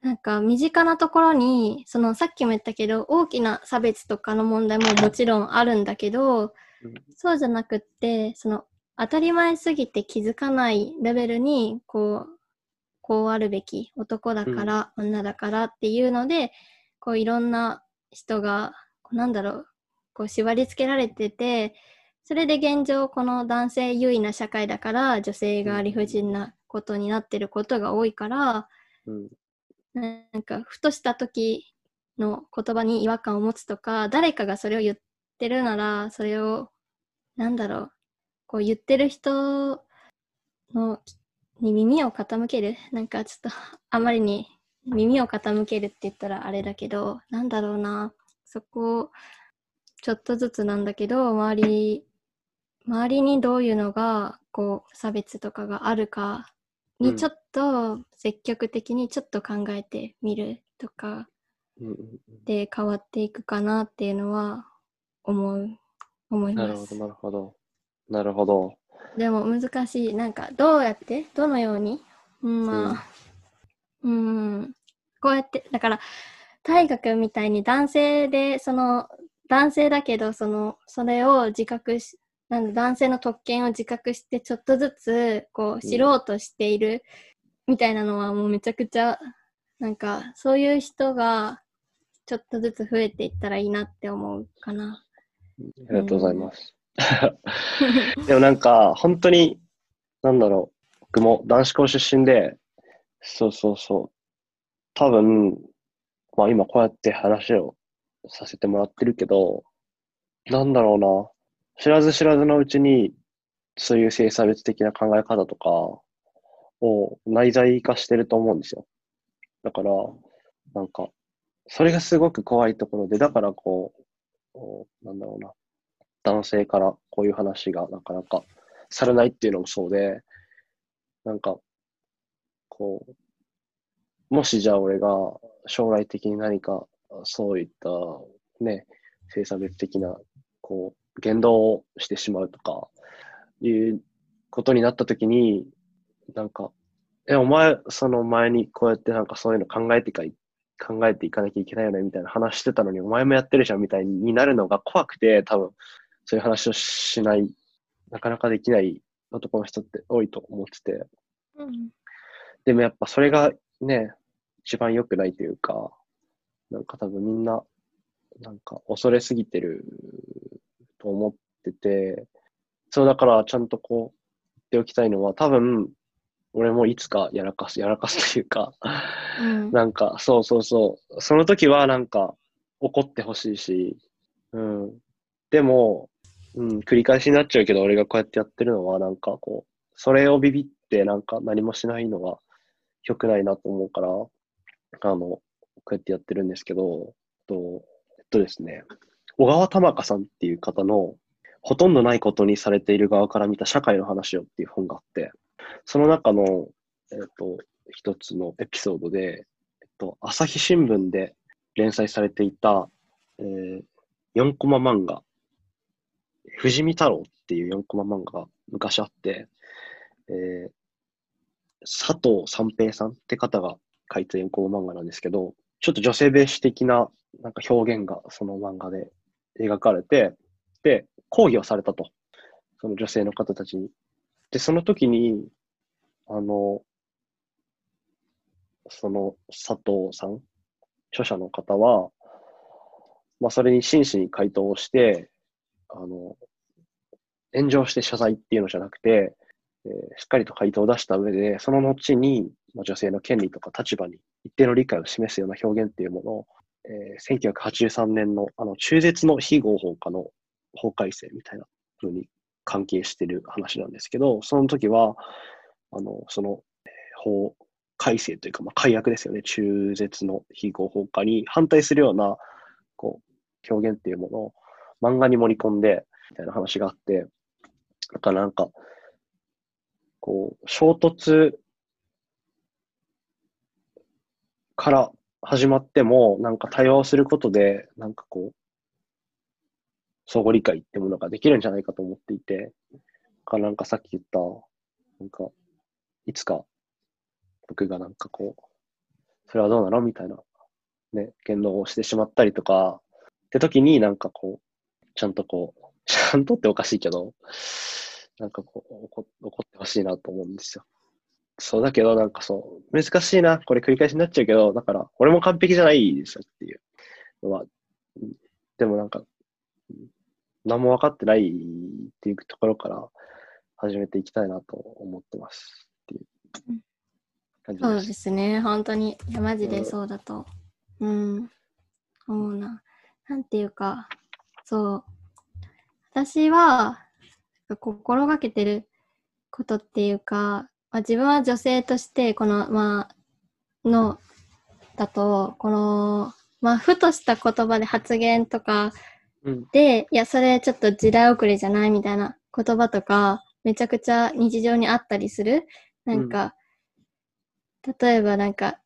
なんか身近なところに、そのさっきも言ったけど、大きな差別とかの問題ももちろんあるんだけど、うん。そうじゃなくって、その当たり前すぎて気づかないレベルに、こう、こうあるべき、男だから、女だからっていうので、こういろんな人が、なんだろう、こう縛り付けられてて、それで現状この男性優位な社会だから女性が理不尽なことになってることが多いから、うんなんかふとした時の言葉に違和感を持つとか、誰かがそれを言ってるなら、それを、なんだろう、こう言ってる人のに耳を傾ける。なんかちょっとあまりに耳を傾けるって言ったらあれだけど、なんだろうな、そこをちょっとずつなんだけど、周り、周りにどういうのが、こう、差別とかがあるかにちょっと積極的にちょっと考えてみるとかで変わっていくかなっていうのは思う、思いますなるほど、。なるほど。なるほど。でも難しい。なんかどうやってどのように？うんまあ、うん、こうやって、だから、大河君みたいに男性で、その、男性だけど、その、それを自覚し、なんだ男性の特権を自覚して、ちょっとずつ、こう、知ろうとしている、みたいなのは、もうめちゃくちゃ、なんか、そういう人が、ちょっとずつ増えていったらいいなって思うかな。ありがとうございます。でもなんか、本当に、なんだろう。僕も男子校出身で、そうそうそう。多分、まあ今こうやって話をさせてもらってるけど、なんだろうな。知らず知らずのうちに、そういう性差別的な考え方とかを内在化してると思うんですよ。だから、なんか、それがすごく怖いところで、だからこう、なんだろうな。男性からこういう話がなかなかされないっていうのもそうで、なんか、こう、もしじゃあ俺が将来的に何かそういったね、性差別的な、こう、言動をしてしまうとか、いうことになったときに、なんか、え、お前、その前にこうやってなんかそういうの考えてかい、考えていかなきゃいけないよねみたいな話してたのに、お前もやってるじゃんみたいになるのが怖くて、多分、そういう話をしない、なかなかできない男の人って多いと思ってて、うん。でもやっぱそれがね、一番良くないというか、なんか多分みんな、なんか恐れすぎてると思ってて、そうだからちゃんとこう言っておきたいのは、多分俺もいつかやらかす、やらかすというか、うん。なんかそうそうそう、その時はなんか怒ってほしいし、うん。でも、うん、繰り返しになっちゃうけど、俺がこうやってやってるのは、なんかこう、それをビビってなんか何もしないのは良くないなと思うから、あの、うやってやってるんですけど、とえっとですね、小川玉香さんっていう方の、ほとんどないことにされている側から見た社会の話をっていう本があって、その中の、えっと、一つのエピソードで、えっと、朝日新聞で連載されていた、えー、4コマ漫画、藤見太郎っていう4コマ漫画が昔あって、えー、佐藤三平さんって方が書いた4コマ漫画なんですけど、ちょっと女性ベース的ななんか表現がその漫画で描かれて、で、講義をされたと。その女性の方たちに。で、その時に、あの、その佐藤さん、著者の方は、まあ、それに真摯に回答をして、あの、炎上して謝罪っていうのじゃなくて、えーしっかりと回答を出した上で、その後に、まあ、女性の権利とか立場に一定の理解を示すような表現っていうものを、えー1983年のあの中絶の非合法化の法改正みたいな風に関係してる話なんですけど、その時は、あの、その、法改正というか、まあ、改悪ですよね。中絶の非合法化に反対するような、こう、表現っていうものを漫画に盛り込んで、みたいな話があって、だからなんか、こう、衝突から始まっても、なんか対話をすることで、なんかこう、相互理解ってものができるんじゃないかと思っていて、かなんかさっき言った、なんか、いつか僕がなんかこう、それはどうなの？みたいな、ね、言動をしてしまったりとか、って時になんかこう、ちゃんとこう、ちゃんとっておかしいけど、なんかこう、怒怒ってほしいなと思うんですよ。そうだけど、なんかそう、難しいな、これ繰り返しになっちゃうけど、だから、俺も完璧じゃないですよっていうのは、でもなんか、何も分かってないっていうところから始めていきたいなと思ってますっていう感じそうです。ですね、本当に。いや、マジでそうだと。うん。思うな。なんていうか、そう。私は、心がけてることっていうか、まあ、自分は女性として、この、まあ、の、だと、この、まあ、ふとした言葉で発言とかうん。で、いや、それちょっと時代遅れじゃないみたいな言葉とか、めちゃくちゃ日常にあったりする。なんか、例えばなんか、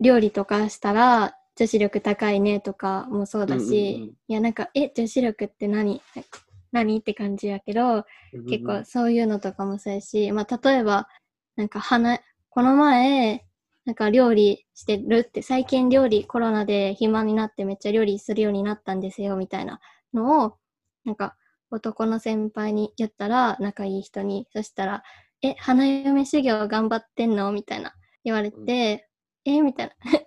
料理とかしたら、女子力高いねとかもそうだし、うんうんうんいや、なんか、え、女子力って何？何って感じやけど、結構そういうのとかもそうやし、まあ、例えば、なんか花、この前、なんか料理してるって、最近料理コロナで暇になってめっちゃ料理するようになったんですよ、みたいなのを、なんか男の先輩に言ったら、仲いい人に、そしたら、え、花嫁修行頑張ってんの？みたいな言われて、え、みたいな。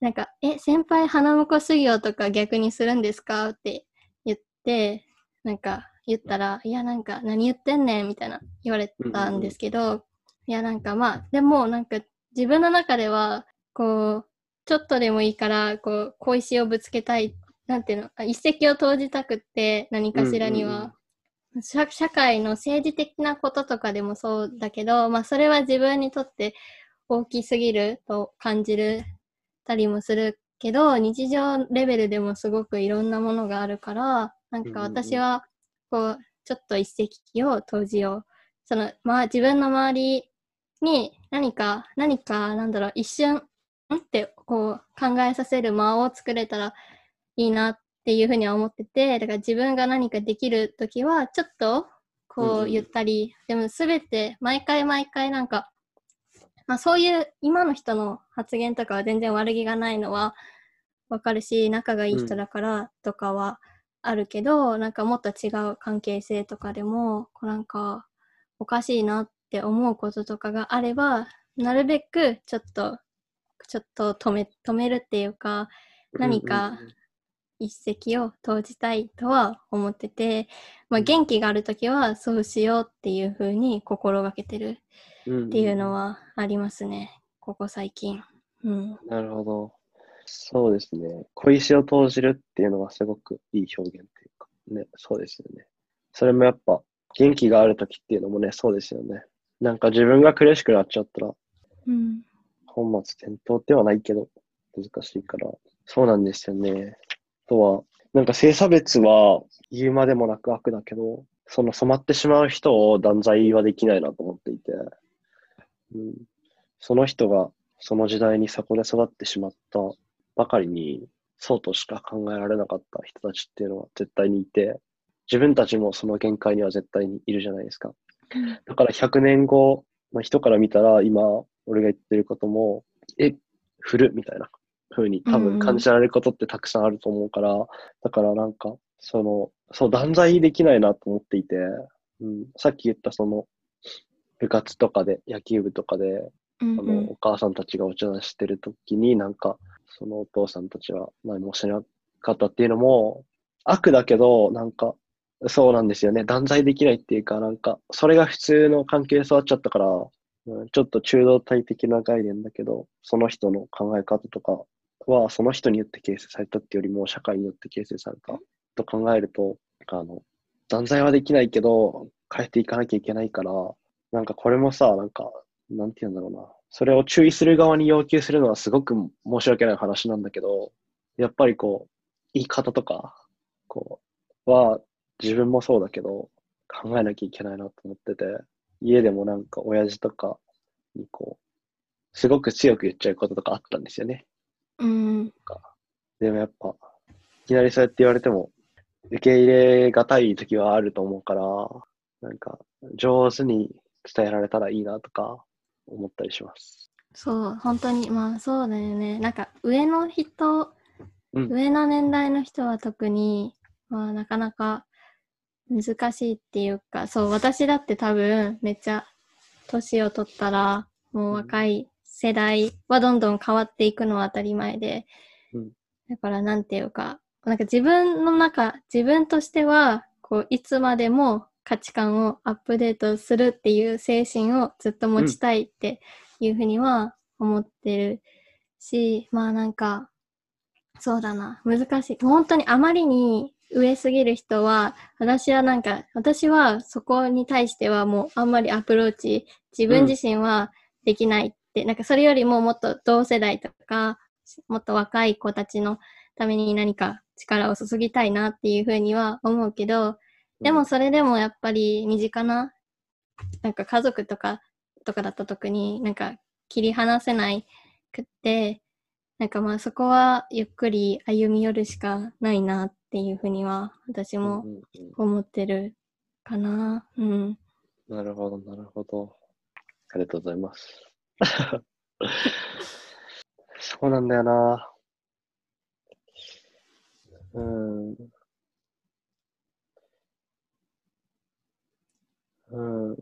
なんか、え、先輩花婿修行とか逆にするんですか？って言って、なんか言ったら、いや、なんか何言ってんねんみたいな言われたんですけど、いや、なんかまあ、でもなんか自分の中では、こう、ちょっとでもいいから、こう、小石をぶつけたい、なんていうの、あ一石を投じたくって、何かしらには、社社会の政治的なこととかでもそうだけど、まあ、それは自分にとって大きすぎると感じるたりもするけど、日常レベルでもすごくいろんなものがあるから、なんか私は、こう、ちょっと一石を投じよう。その、まあ、自分の周りに何か、何か、なんだろう、一瞬、んって、こう、考えさせる間を作れたらいいなっていうふうには思ってて、だから自分が何かできるときは、ちょっと、こうんうんう、言ったり、でもすべて、毎回毎回なんか、まあそういう今の人の発言とかは全然悪気がないのはわかるし、仲がいい人だからとかはあるけど、なんかもっと違う関係性とかでも、こうなんかおかしいなって思うこととかがあれば、なるべくちょっと、ちょっと止め、止めるっていうか、何か一石を投じたいとは思ってて、まあ、元気があるときはそうしようっていうふうに心がけてるっっていうのはありますね、ここ最近。うん。なるほど。そうですね。小石を投じるっていうのはすごくいい表現っていうか、ね、そうですよね。それもやっぱ、元気があるときっていうのもね、そうですよね。なんか自分が苦しくなっちゃったら、うん。本末転倒ではないけど、難しいから。そうなんですよね。あとは、なんか性差別は言うまでもなく悪だけど、その染まってしまう人を断罪はできないなと思っていて、うん、その人がその時代にそこで育ってしまったばかりに、そうとしか考えられなかった人たちっていうのは絶対にいて、自分たちもその限界には絶対にいるじゃないですか。だから100年後の人から見たら、今、俺が言ってることも、え、古みたいな風に多分感じられることってたくさんあると思うから、だからなんか、その、そう、断罪できないなと思っていて、うん、さっき言ったその、部活とかで、野球部とかで、あの、お母さんたちがお茶出してる時に、なんか、そのお父さんたちは何もしなかったっていうのも、悪だけど、なんか、そうなんですよね。断罪できないっていうか、なんか、それが普通の関係で育っちゃったから、うん、ちょっと中道体的な概念だけど、その人の考え方とかは、その人によって形成されたっていうよりも、社会によって形成されたと考えると、あの、断罪はできないけど、変えていかなきゃいけないから、なんかこれもさ、なんか、なんて言うんだろうな。それを注意する側に要求するのはすごく申し訳ない話なんだけど、やっぱりこう、言い方とか、こう、は、自分もそうだけど、考えなきゃいけないなと思ってて、家でもなんか親父とかにこう、すごく強く言っちゃうこととかあったんですよね。うん。でもやっぱ、いきなりそうやって言われても、受け入れがたい時はあると思うから、なんか、上手に伝えられたらいいなとか思ったりします。そう、本当に、まあそうだよね。なんか、上の人、うん、上の年代の人は特に、まあなかなか難しいっていうか、そう、私だって多分、めっちゃ、年を取ったら、もう若い世代はどんどん変わっていくのは当たり前で、うん、だからなんていうか、なんか自分の中、自分としては、こう、いつまでも価値観をアップデートするっていう精神をずっと持ちたいっていうふうには思ってるし、うん、まあなんか、そうだな、難しい。本当にあまりに上すぎる人は、私はなんか、私はそこに対してはもうあんまりアプローチ、自分自身はできないって、うん、なんかそれよりももっと同世代とか、もっと若い子たちのために何か力を注ぎたいなっていうふうには思うけど、でもそれでもやっぱり身近な、なんか家族とか、とかだった時になんか切り離せないくって、なんかまあそこはゆっくり歩み寄るしかないなっていうふうには私も思ってるかな。うん。なるほど、なるほど。ありがとうございます。そうなんだよな。うん。うん。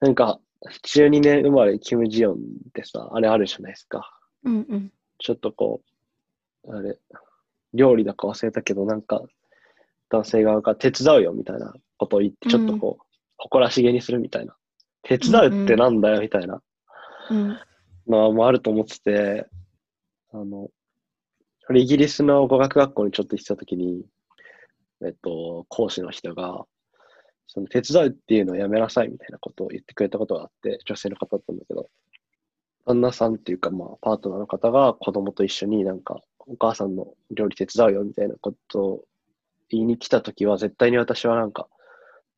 なんか、12年生まれキム・ジヨンってさ、あれあるじゃないですか。うんうん。ちょっとこう、あれ、料理だか忘れたけど、なんか、男性側が手伝うよみたいなことを言って、ちょっとこう、誇らしげにするみたいな。手伝うってなんだよみたいなのもあると思ってて、あの、イギリスの語学学校にちょっと行ってた時に、えっと、講師の人が、その手伝うっていうのをやめなさいみたいなことを言ってくれたことがあって、女性の方だったんだけど、旦那さんっていうか、まあ、パートナーの方が子供と一緒になんか、お母さんの料理手伝うよみたいなことを言いに来た時は、絶対に私はなんか、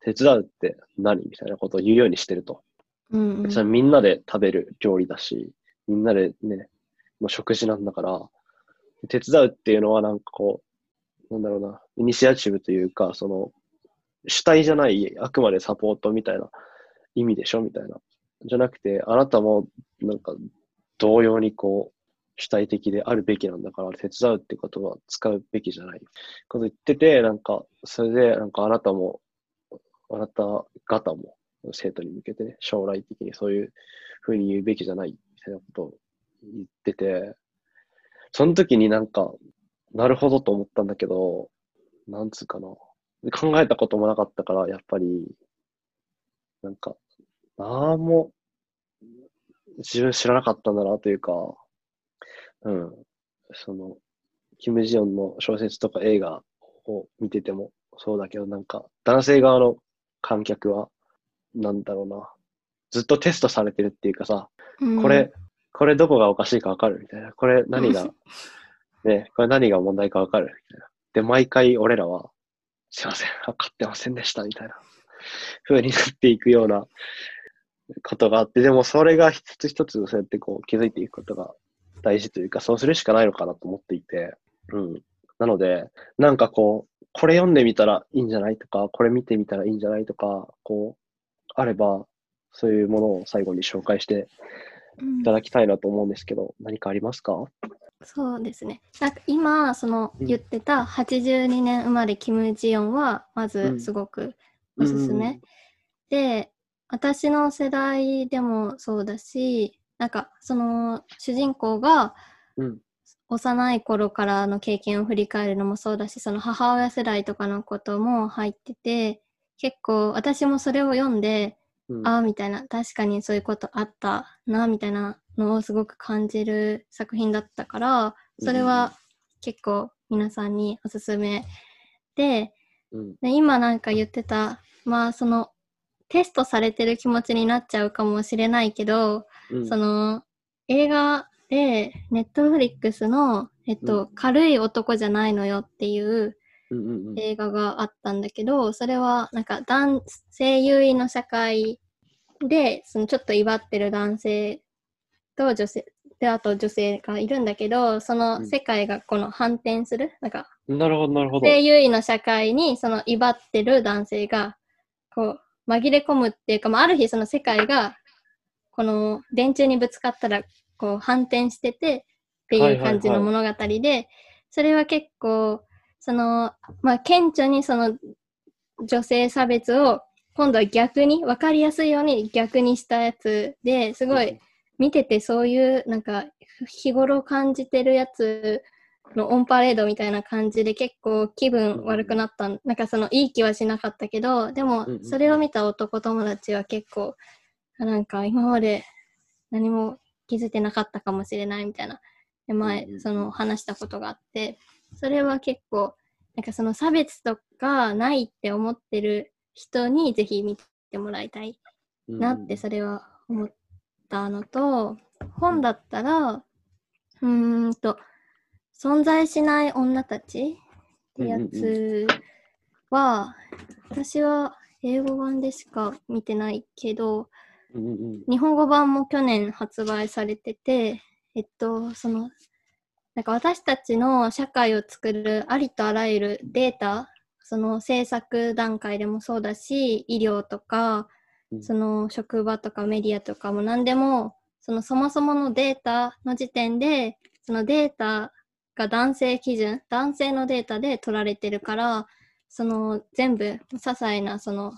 手伝うって何みたいなことを言うようにしてると。うんうん、それみんなで食べる料理だし、みんなでね、もう食事なんだから、手伝うっていうのはなんかこう、なんだろうな、イニシアチブというか、その、主体じゃない、あくまでサポートみたいな意味でしょみたいな。じゃなくて、あなたもなんか同様にこう、主体的であるべきなんだから、手伝うってことは使うべきじゃない。こと言ってて、なんか、それで、なんかあなたも、あなた方も生徒に向けてね、将来的にそういうふうに言うべきじゃないみたいなことを言ってて、その時になんか、なるほどと思ったんだけど、なんつうかな。考えたこともなかったから、やっぱり、なんか、なんも、自分知らなかったんだなというか、うん。その、キム・ジヨンの小説とか映画を見ててもそうだけど、なんか、男性側の観客は、なんだろうな、ずっとテストされてるっていうかさ、うん、これ、これどこがおかしいかわかるみたいな。これ何が、ね、これ何が問題かわかるみたいな。で、毎回俺らは、すいません、分かってませんでしたみたいな。風になっていくようなことがあって、でもそれが一つ一つそうやってこう気づいていくことが大事というか、そうするしかないのかなと思っていて、うん。なので、なんかこう、これ読んでみたらいいんじゃないとか、これ見てみたらいいんじゃないとか、こう、あれば、そういうものを最後に紹介していただきたいなと思うんですけど、何かありますか？そうですね。なんか今、そのうん言ってた82年生まれキム・ジヨンは、まずすごくおすすめ。で、私の世代でもそうだし、なんかその主人公がうん。幼い頃からの経験を振り返るのもそうだし、その母親世代とかのことも入ってて、結構私もそれを読んで、うん。ああ、みたいな、確かにそういうことあったな、みたいなのをすごく感じる作品だったから、それは結構皆さんにおすすめで、うん。で今なんか言ってた、まあそのテストされてる気持ちになっちゃうかもしれないけど、うん。その映画でネットフリックスの、えっと、う軽い男じゃないのよっていう。映画があったんだけど、それはなんか男性優位の社会で、そのちょっと威張ってる男性と女性、で、あと女性がいるんだけど、その世界がこの反転する、なんかなるほど、なるほど。性優位の社会にその威張ってる男性がこう紛れ込むっていうか、まあ、ある日その世界がこの電柱にぶつかったらこう反転しててっていう感じの物語で、それは結構その、まあ、顕著にその女性差別を今度は逆に分かりやすいように逆にしたやつですごい見ててそういうなんか日頃感じてるやつのオンパレードみたいな感じで結構気分悪くなったんなんかそのいい気はしなかったけどでもそれを見た男友達は結構あなんか今まで何も気づいてなかったかもしれないみたいな。で前その話したことがあって。それは結構なんかその差別とかないって思ってる人にぜひ見てもらいたいなってそれは思ったのと、本だったら、うーんと、存在しない女たちってやつは、私は英語版でしか見てないけど、うんうんうん。日本語版も去年発売されてて、えっと、その、なんか私たちの社会を作るありとあらゆるデータ、その制作段階でもそうだし、医療とか、うんその職場とかメディアとかも何でも、そのそもそものデータの時点で、そのデータが男性基準、男性のデータで取られてるから、その全部、些細なその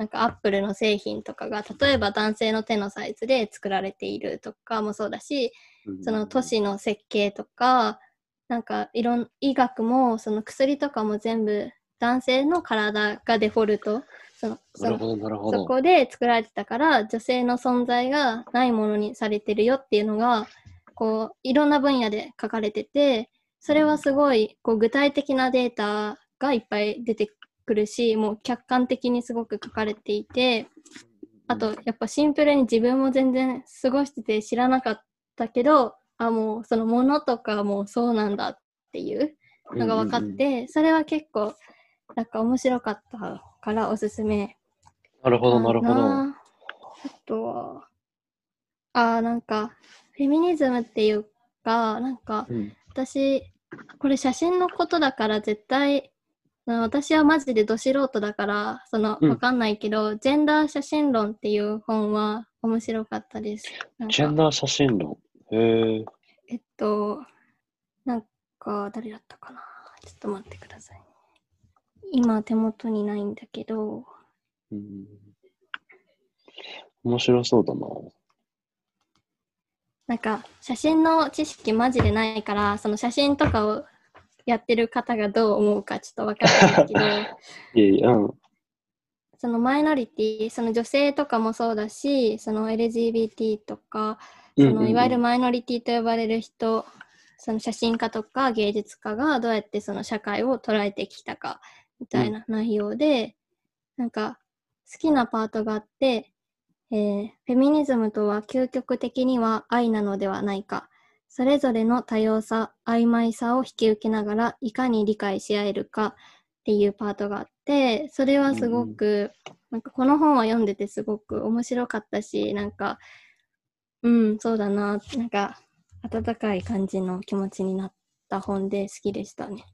なんかアップルの製品とかが例えば男性の手のサイズで作られているとかもそうだしうん。その都市の設計とかなんかいろん医学もその薬とかも全部男性の体がデフォルトそのそのなるほど、なるほど。そこで作られてたから女性の存在がないものにされてるよっていうのがこういろんな分野で書かれててそれはすごいこう具体的なデータがいっぱい出てくるしもう客観的にすごく書かれていてあとやっぱシンプルに自分も全然過ごしてて知らなかったけどあもうそのものとかもそうなんだっていうのが分かって、それは結構なんか面白かったからおすすめなるほど、なるほど。あとは、あーなんか、フェミニズムっていうか、なんか、うん私、これ写真のことだから絶対、私はマジでど素人だから、その、うんわかんないけど、ジェンダー写真論っていう本は面白かったです。ジェンダー写真論？へえ。えっと、なんか、誰だったかな？ちょっと待ってください。今手元にないんだけど、うん面白そうだな。なんか写真の知識マジでないからその写真とかをやってる方がどう思うかちょっとわからないけど。いえいえ、うん。そのマイノリティその女性とかもそうだしその LGBT とかそのいわゆるマイノリティと呼ばれる人その写真家とか芸術家がどうやってその社会を捉えてきたかみたいな内容で、なんか好きなパートがあってえーフェミニズムとは究極的には愛なのではないか。それぞれの多様さ、曖昧さを引き受けながらいかに理解し合えるかっていうパートがあって、それはすごく、なんかこの本は読んでてすごく面白かったし、なんか、うん、そうだな、なんか温かい感じの気持ちになった本で好きでしたね。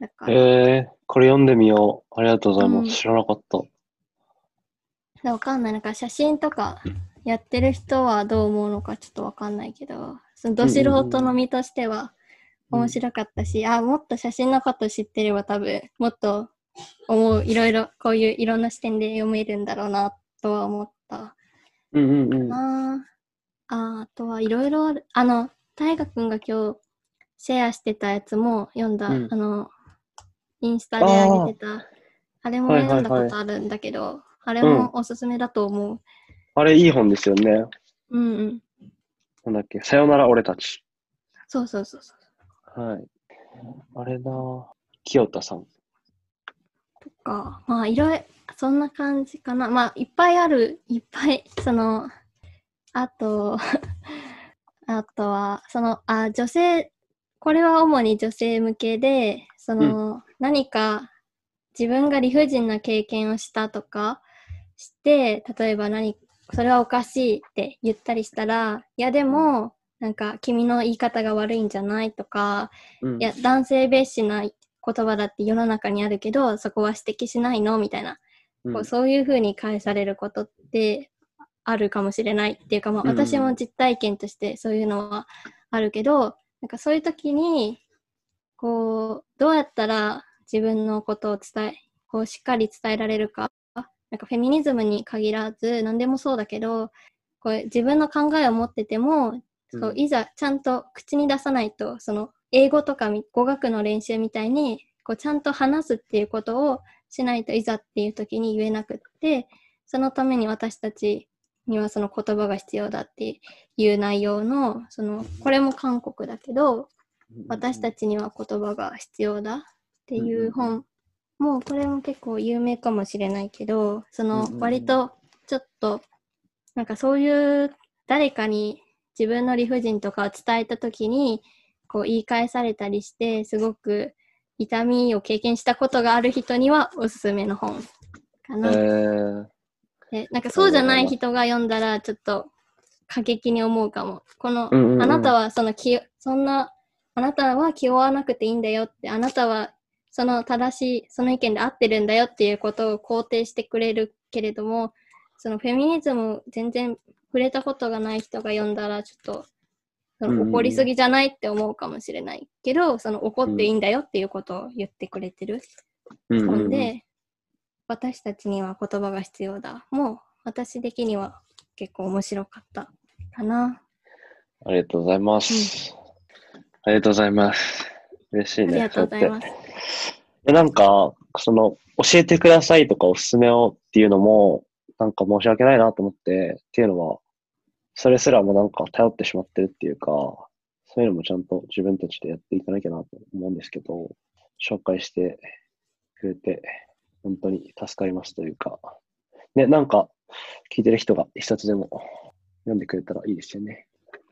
だから、えー、これ読んでみよう。ありがとうございます。うん知らなかった。わかんない。なんか写真とかやってる人はどう思うのかちょっとわかんないけど、そのど素人の身としてはうん面白かったし、あ、もっと写真のこと知ってれば多分、もっと思う、いろいろ、こういういろんな視点で読めるんだろうなとは思ったうんうんうん。なあ。あとはいろいろある。あの、大河くんが今日シェアしてたやつも読んだ、うんあの、インスタで上げてた、あれもはいはいはい読んだことあるんだけど、あれもおすすめだと思う。あれいい本ですよね。うんうん。なんだっけ？さよなら俺たち。そうそうそうそう。はい。あれなぁ清田さん。とか、まあいろいろ、そんな感じかな。まあいっぱいある、いっぱい、その、あと、あとは、その、あ、女性、これは主に女性向けで、その、何か自分が理不尽な経験をしたとかして、例えば何、それはおかしいって言ったりしたら、いやでも、なんか君の言い方が悪いんじゃないとか、うん。いや、男性蔑視な言葉だって世の中にあるけど、そこは指摘しないの？みたいな、うん。こうそういうふうに返されることってあるかもしれないっていうか、まあ、うんうん。私も実体験としてそういうのはあるけど、なんかそういう時に、こう、どうやったら自分のことを伝え、こうしっかり伝えられるか、なんかフェミニズムに限らず、何でもそうだけど、こう自分の考えを持ってても、そううんいざちゃんと口に出さないとその英語とかみ語学の練習みたいにこうちゃんと話すっていうことをしないといざっていう時に言えなくってそのために私たちにはその言葉が必要だっていう内容のそのこれも韓国だけど私たちには言葉が必要だっていう本もうこれも結構有名かもしれないけどその割とちょっとなんかそういう誰かに自分の理不尽とかを伝えた時にこう言い返されたりしてすごく痛みを経験したことがある人にはおすすめの本かえな。ー、でなんかそうじゃない人が読んだらちょっと過激に思うかも。この、うんうんうん。あなたはその気そんなあなたは気負わなくていいんだよってあなたはその正しいその意見で合ってるんだよっていうことを肯定してくれるけれどもそのフェミニズムを全然触れたことがない人が読んだらちょっとそうんうんうんの怒りすぎじゃないって思うかもしれないけど、その怒っていいんだよっていうことを言ってくれてる。うんうん私たちには言葉が必要だ。もう私的には結構面白かったかな。ありがとうございます。ありがとうございます。嬉しいね。ありがとうございます。でなんか、その、教えてくださいとかおすすめをっていうのも、なんか申し訳ないなと思って、っていうのは、それすらもなんか頼ってしまってるっていうか、そういうのもちゃんと自分たちでやっていかなきゃなと思うんですけど、紹介してくれて、本当に助かりますというか、ね、なんか、聞いてる人が一冊でも読んでくれたらいいですよね。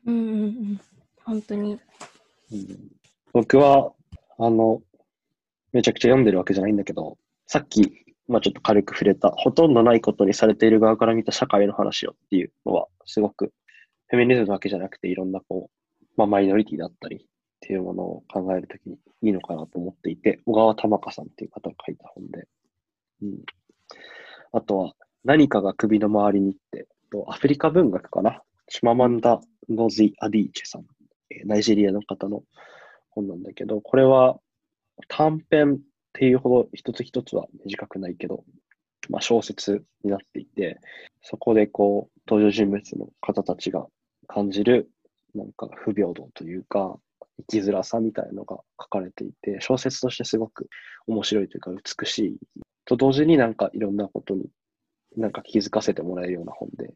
うんうんうん。本当に。うん僕は、あの、めちゃくちゃ読んでるわけじゃないんだけど、さっき、まあちょっと軽く触れた、ほとんどないことにされている側から見た社会の話をっていうのは、すごく、フェミニズムだけじゃなくて、いろんなこう、まあマイノリティだったりっていうものを考えるときにいいのかなと思っていて、小川玉香さんっていう方が書いた本で、うん。あとは、何かが首の周りにって、アフリカ文学かな。シママンダ・ノズィ・アディーチェさん、ナイジェリアの方の本なんだけど、これは短編っていうほど一つ一つは短くないけど、まあ、小説になっていて、そこでこう、登場人物の方たちが感じる、なんか不平等というか、生きづらさみたいなのが書かれていて、小説としてすごく面白いというか美しい。と同時になんかいろんなことになんか気づかせてもらえるような本で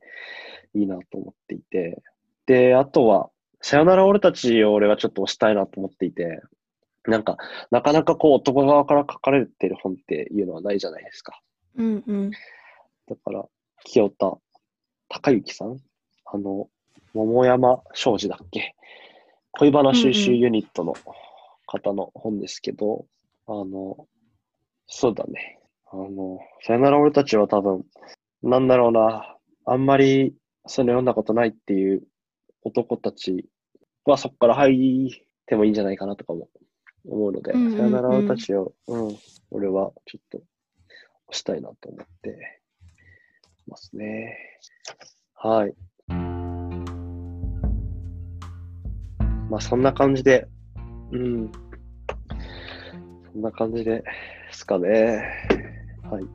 いいなと思っていて、で、あとは、さよなら俺たちを俺はちょっと推したいなと思っていて、なんか、なかなかこう男側から書かれてる本っていうのはないじゃないですか。うんうん。だから、清田高之さん？あの、桃山商事だっけ？恋バナ収集ユニットの方の本ですけど、あの、そうだね。あの、さよなら俺たちは多分、なんだろうな、あんまりそういうの読んだことないっていう男たちはそこから入ってもいいんじゃないかなとかも思うので、うんうんうんさよなら俺たちを、うん、俺はちょっと押したいなと思ってますね。はい。まあそんな感じで、うん。そんな感じですかね。はい。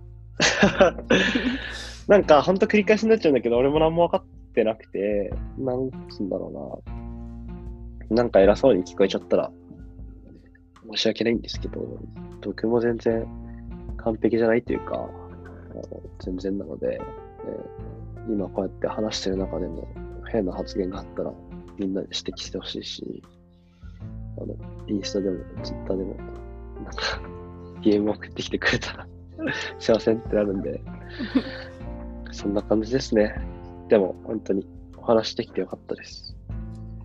なんか、ほんと繰り返しになっちゃうんだけど、俺も何も分かってなくて、なんつうんだろうな。なんか偉そうに聞こえちゃったら、申し訳ないんですけど、僕も全然完璧じゃないというか、全然なので、えー今こうやって話してる中でも変な発言があったら、みんなで指摘してほしいし、あの、インスタでも、ツイッターでも、なんか、DM 送ってきてくれたら、すいませんってなるんで、そんな感じですね。でも、本当にお話できてよかったです。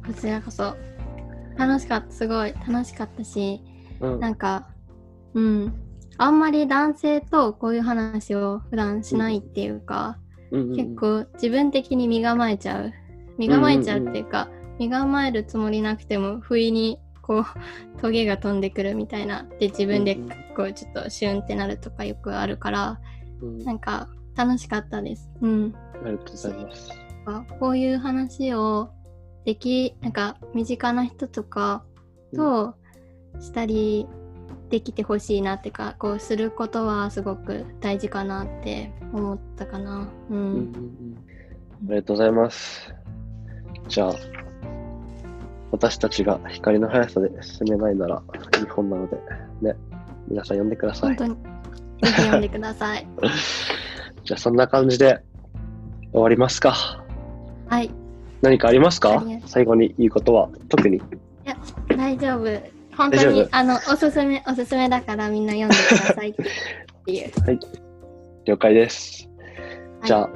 こちらこそ。楽しかった、すごい楽しかったし、うん。なんか、うん。あんまり男性とこういう話を普段しないっていうか、うんうん結構自分的に身構えちゃう。身構えちゃうっていうか、身構えるつもりなくても、不意にこう、トゲが飛んでくるみたいな。で、自分でこう、ちょっとシュンってなるとかよくあるから、うんなんか楽しかったです。うん。ありがとうございます。かこういう話をできなんか身近な人とかとしたりできてほしいなってかこうすることはすごく大事かなって思ったかなう、うんんうんうんありがとうございます。じゃあ、私たちが光の速さで進めないならいい本なので、ね、皆さん読んでください。本当にぜひ読んでください じゃあ、そんな感じで終わりますか。はい何かありますか？最後に言うことは特に。大丈夫本当にあのおすすめおすすめだからみんな読んでくださいっていう 了解です。じゃあ、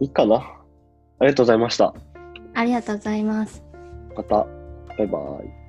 いいかな？ありがとうございました。ありがとうございますまた、バイバイ。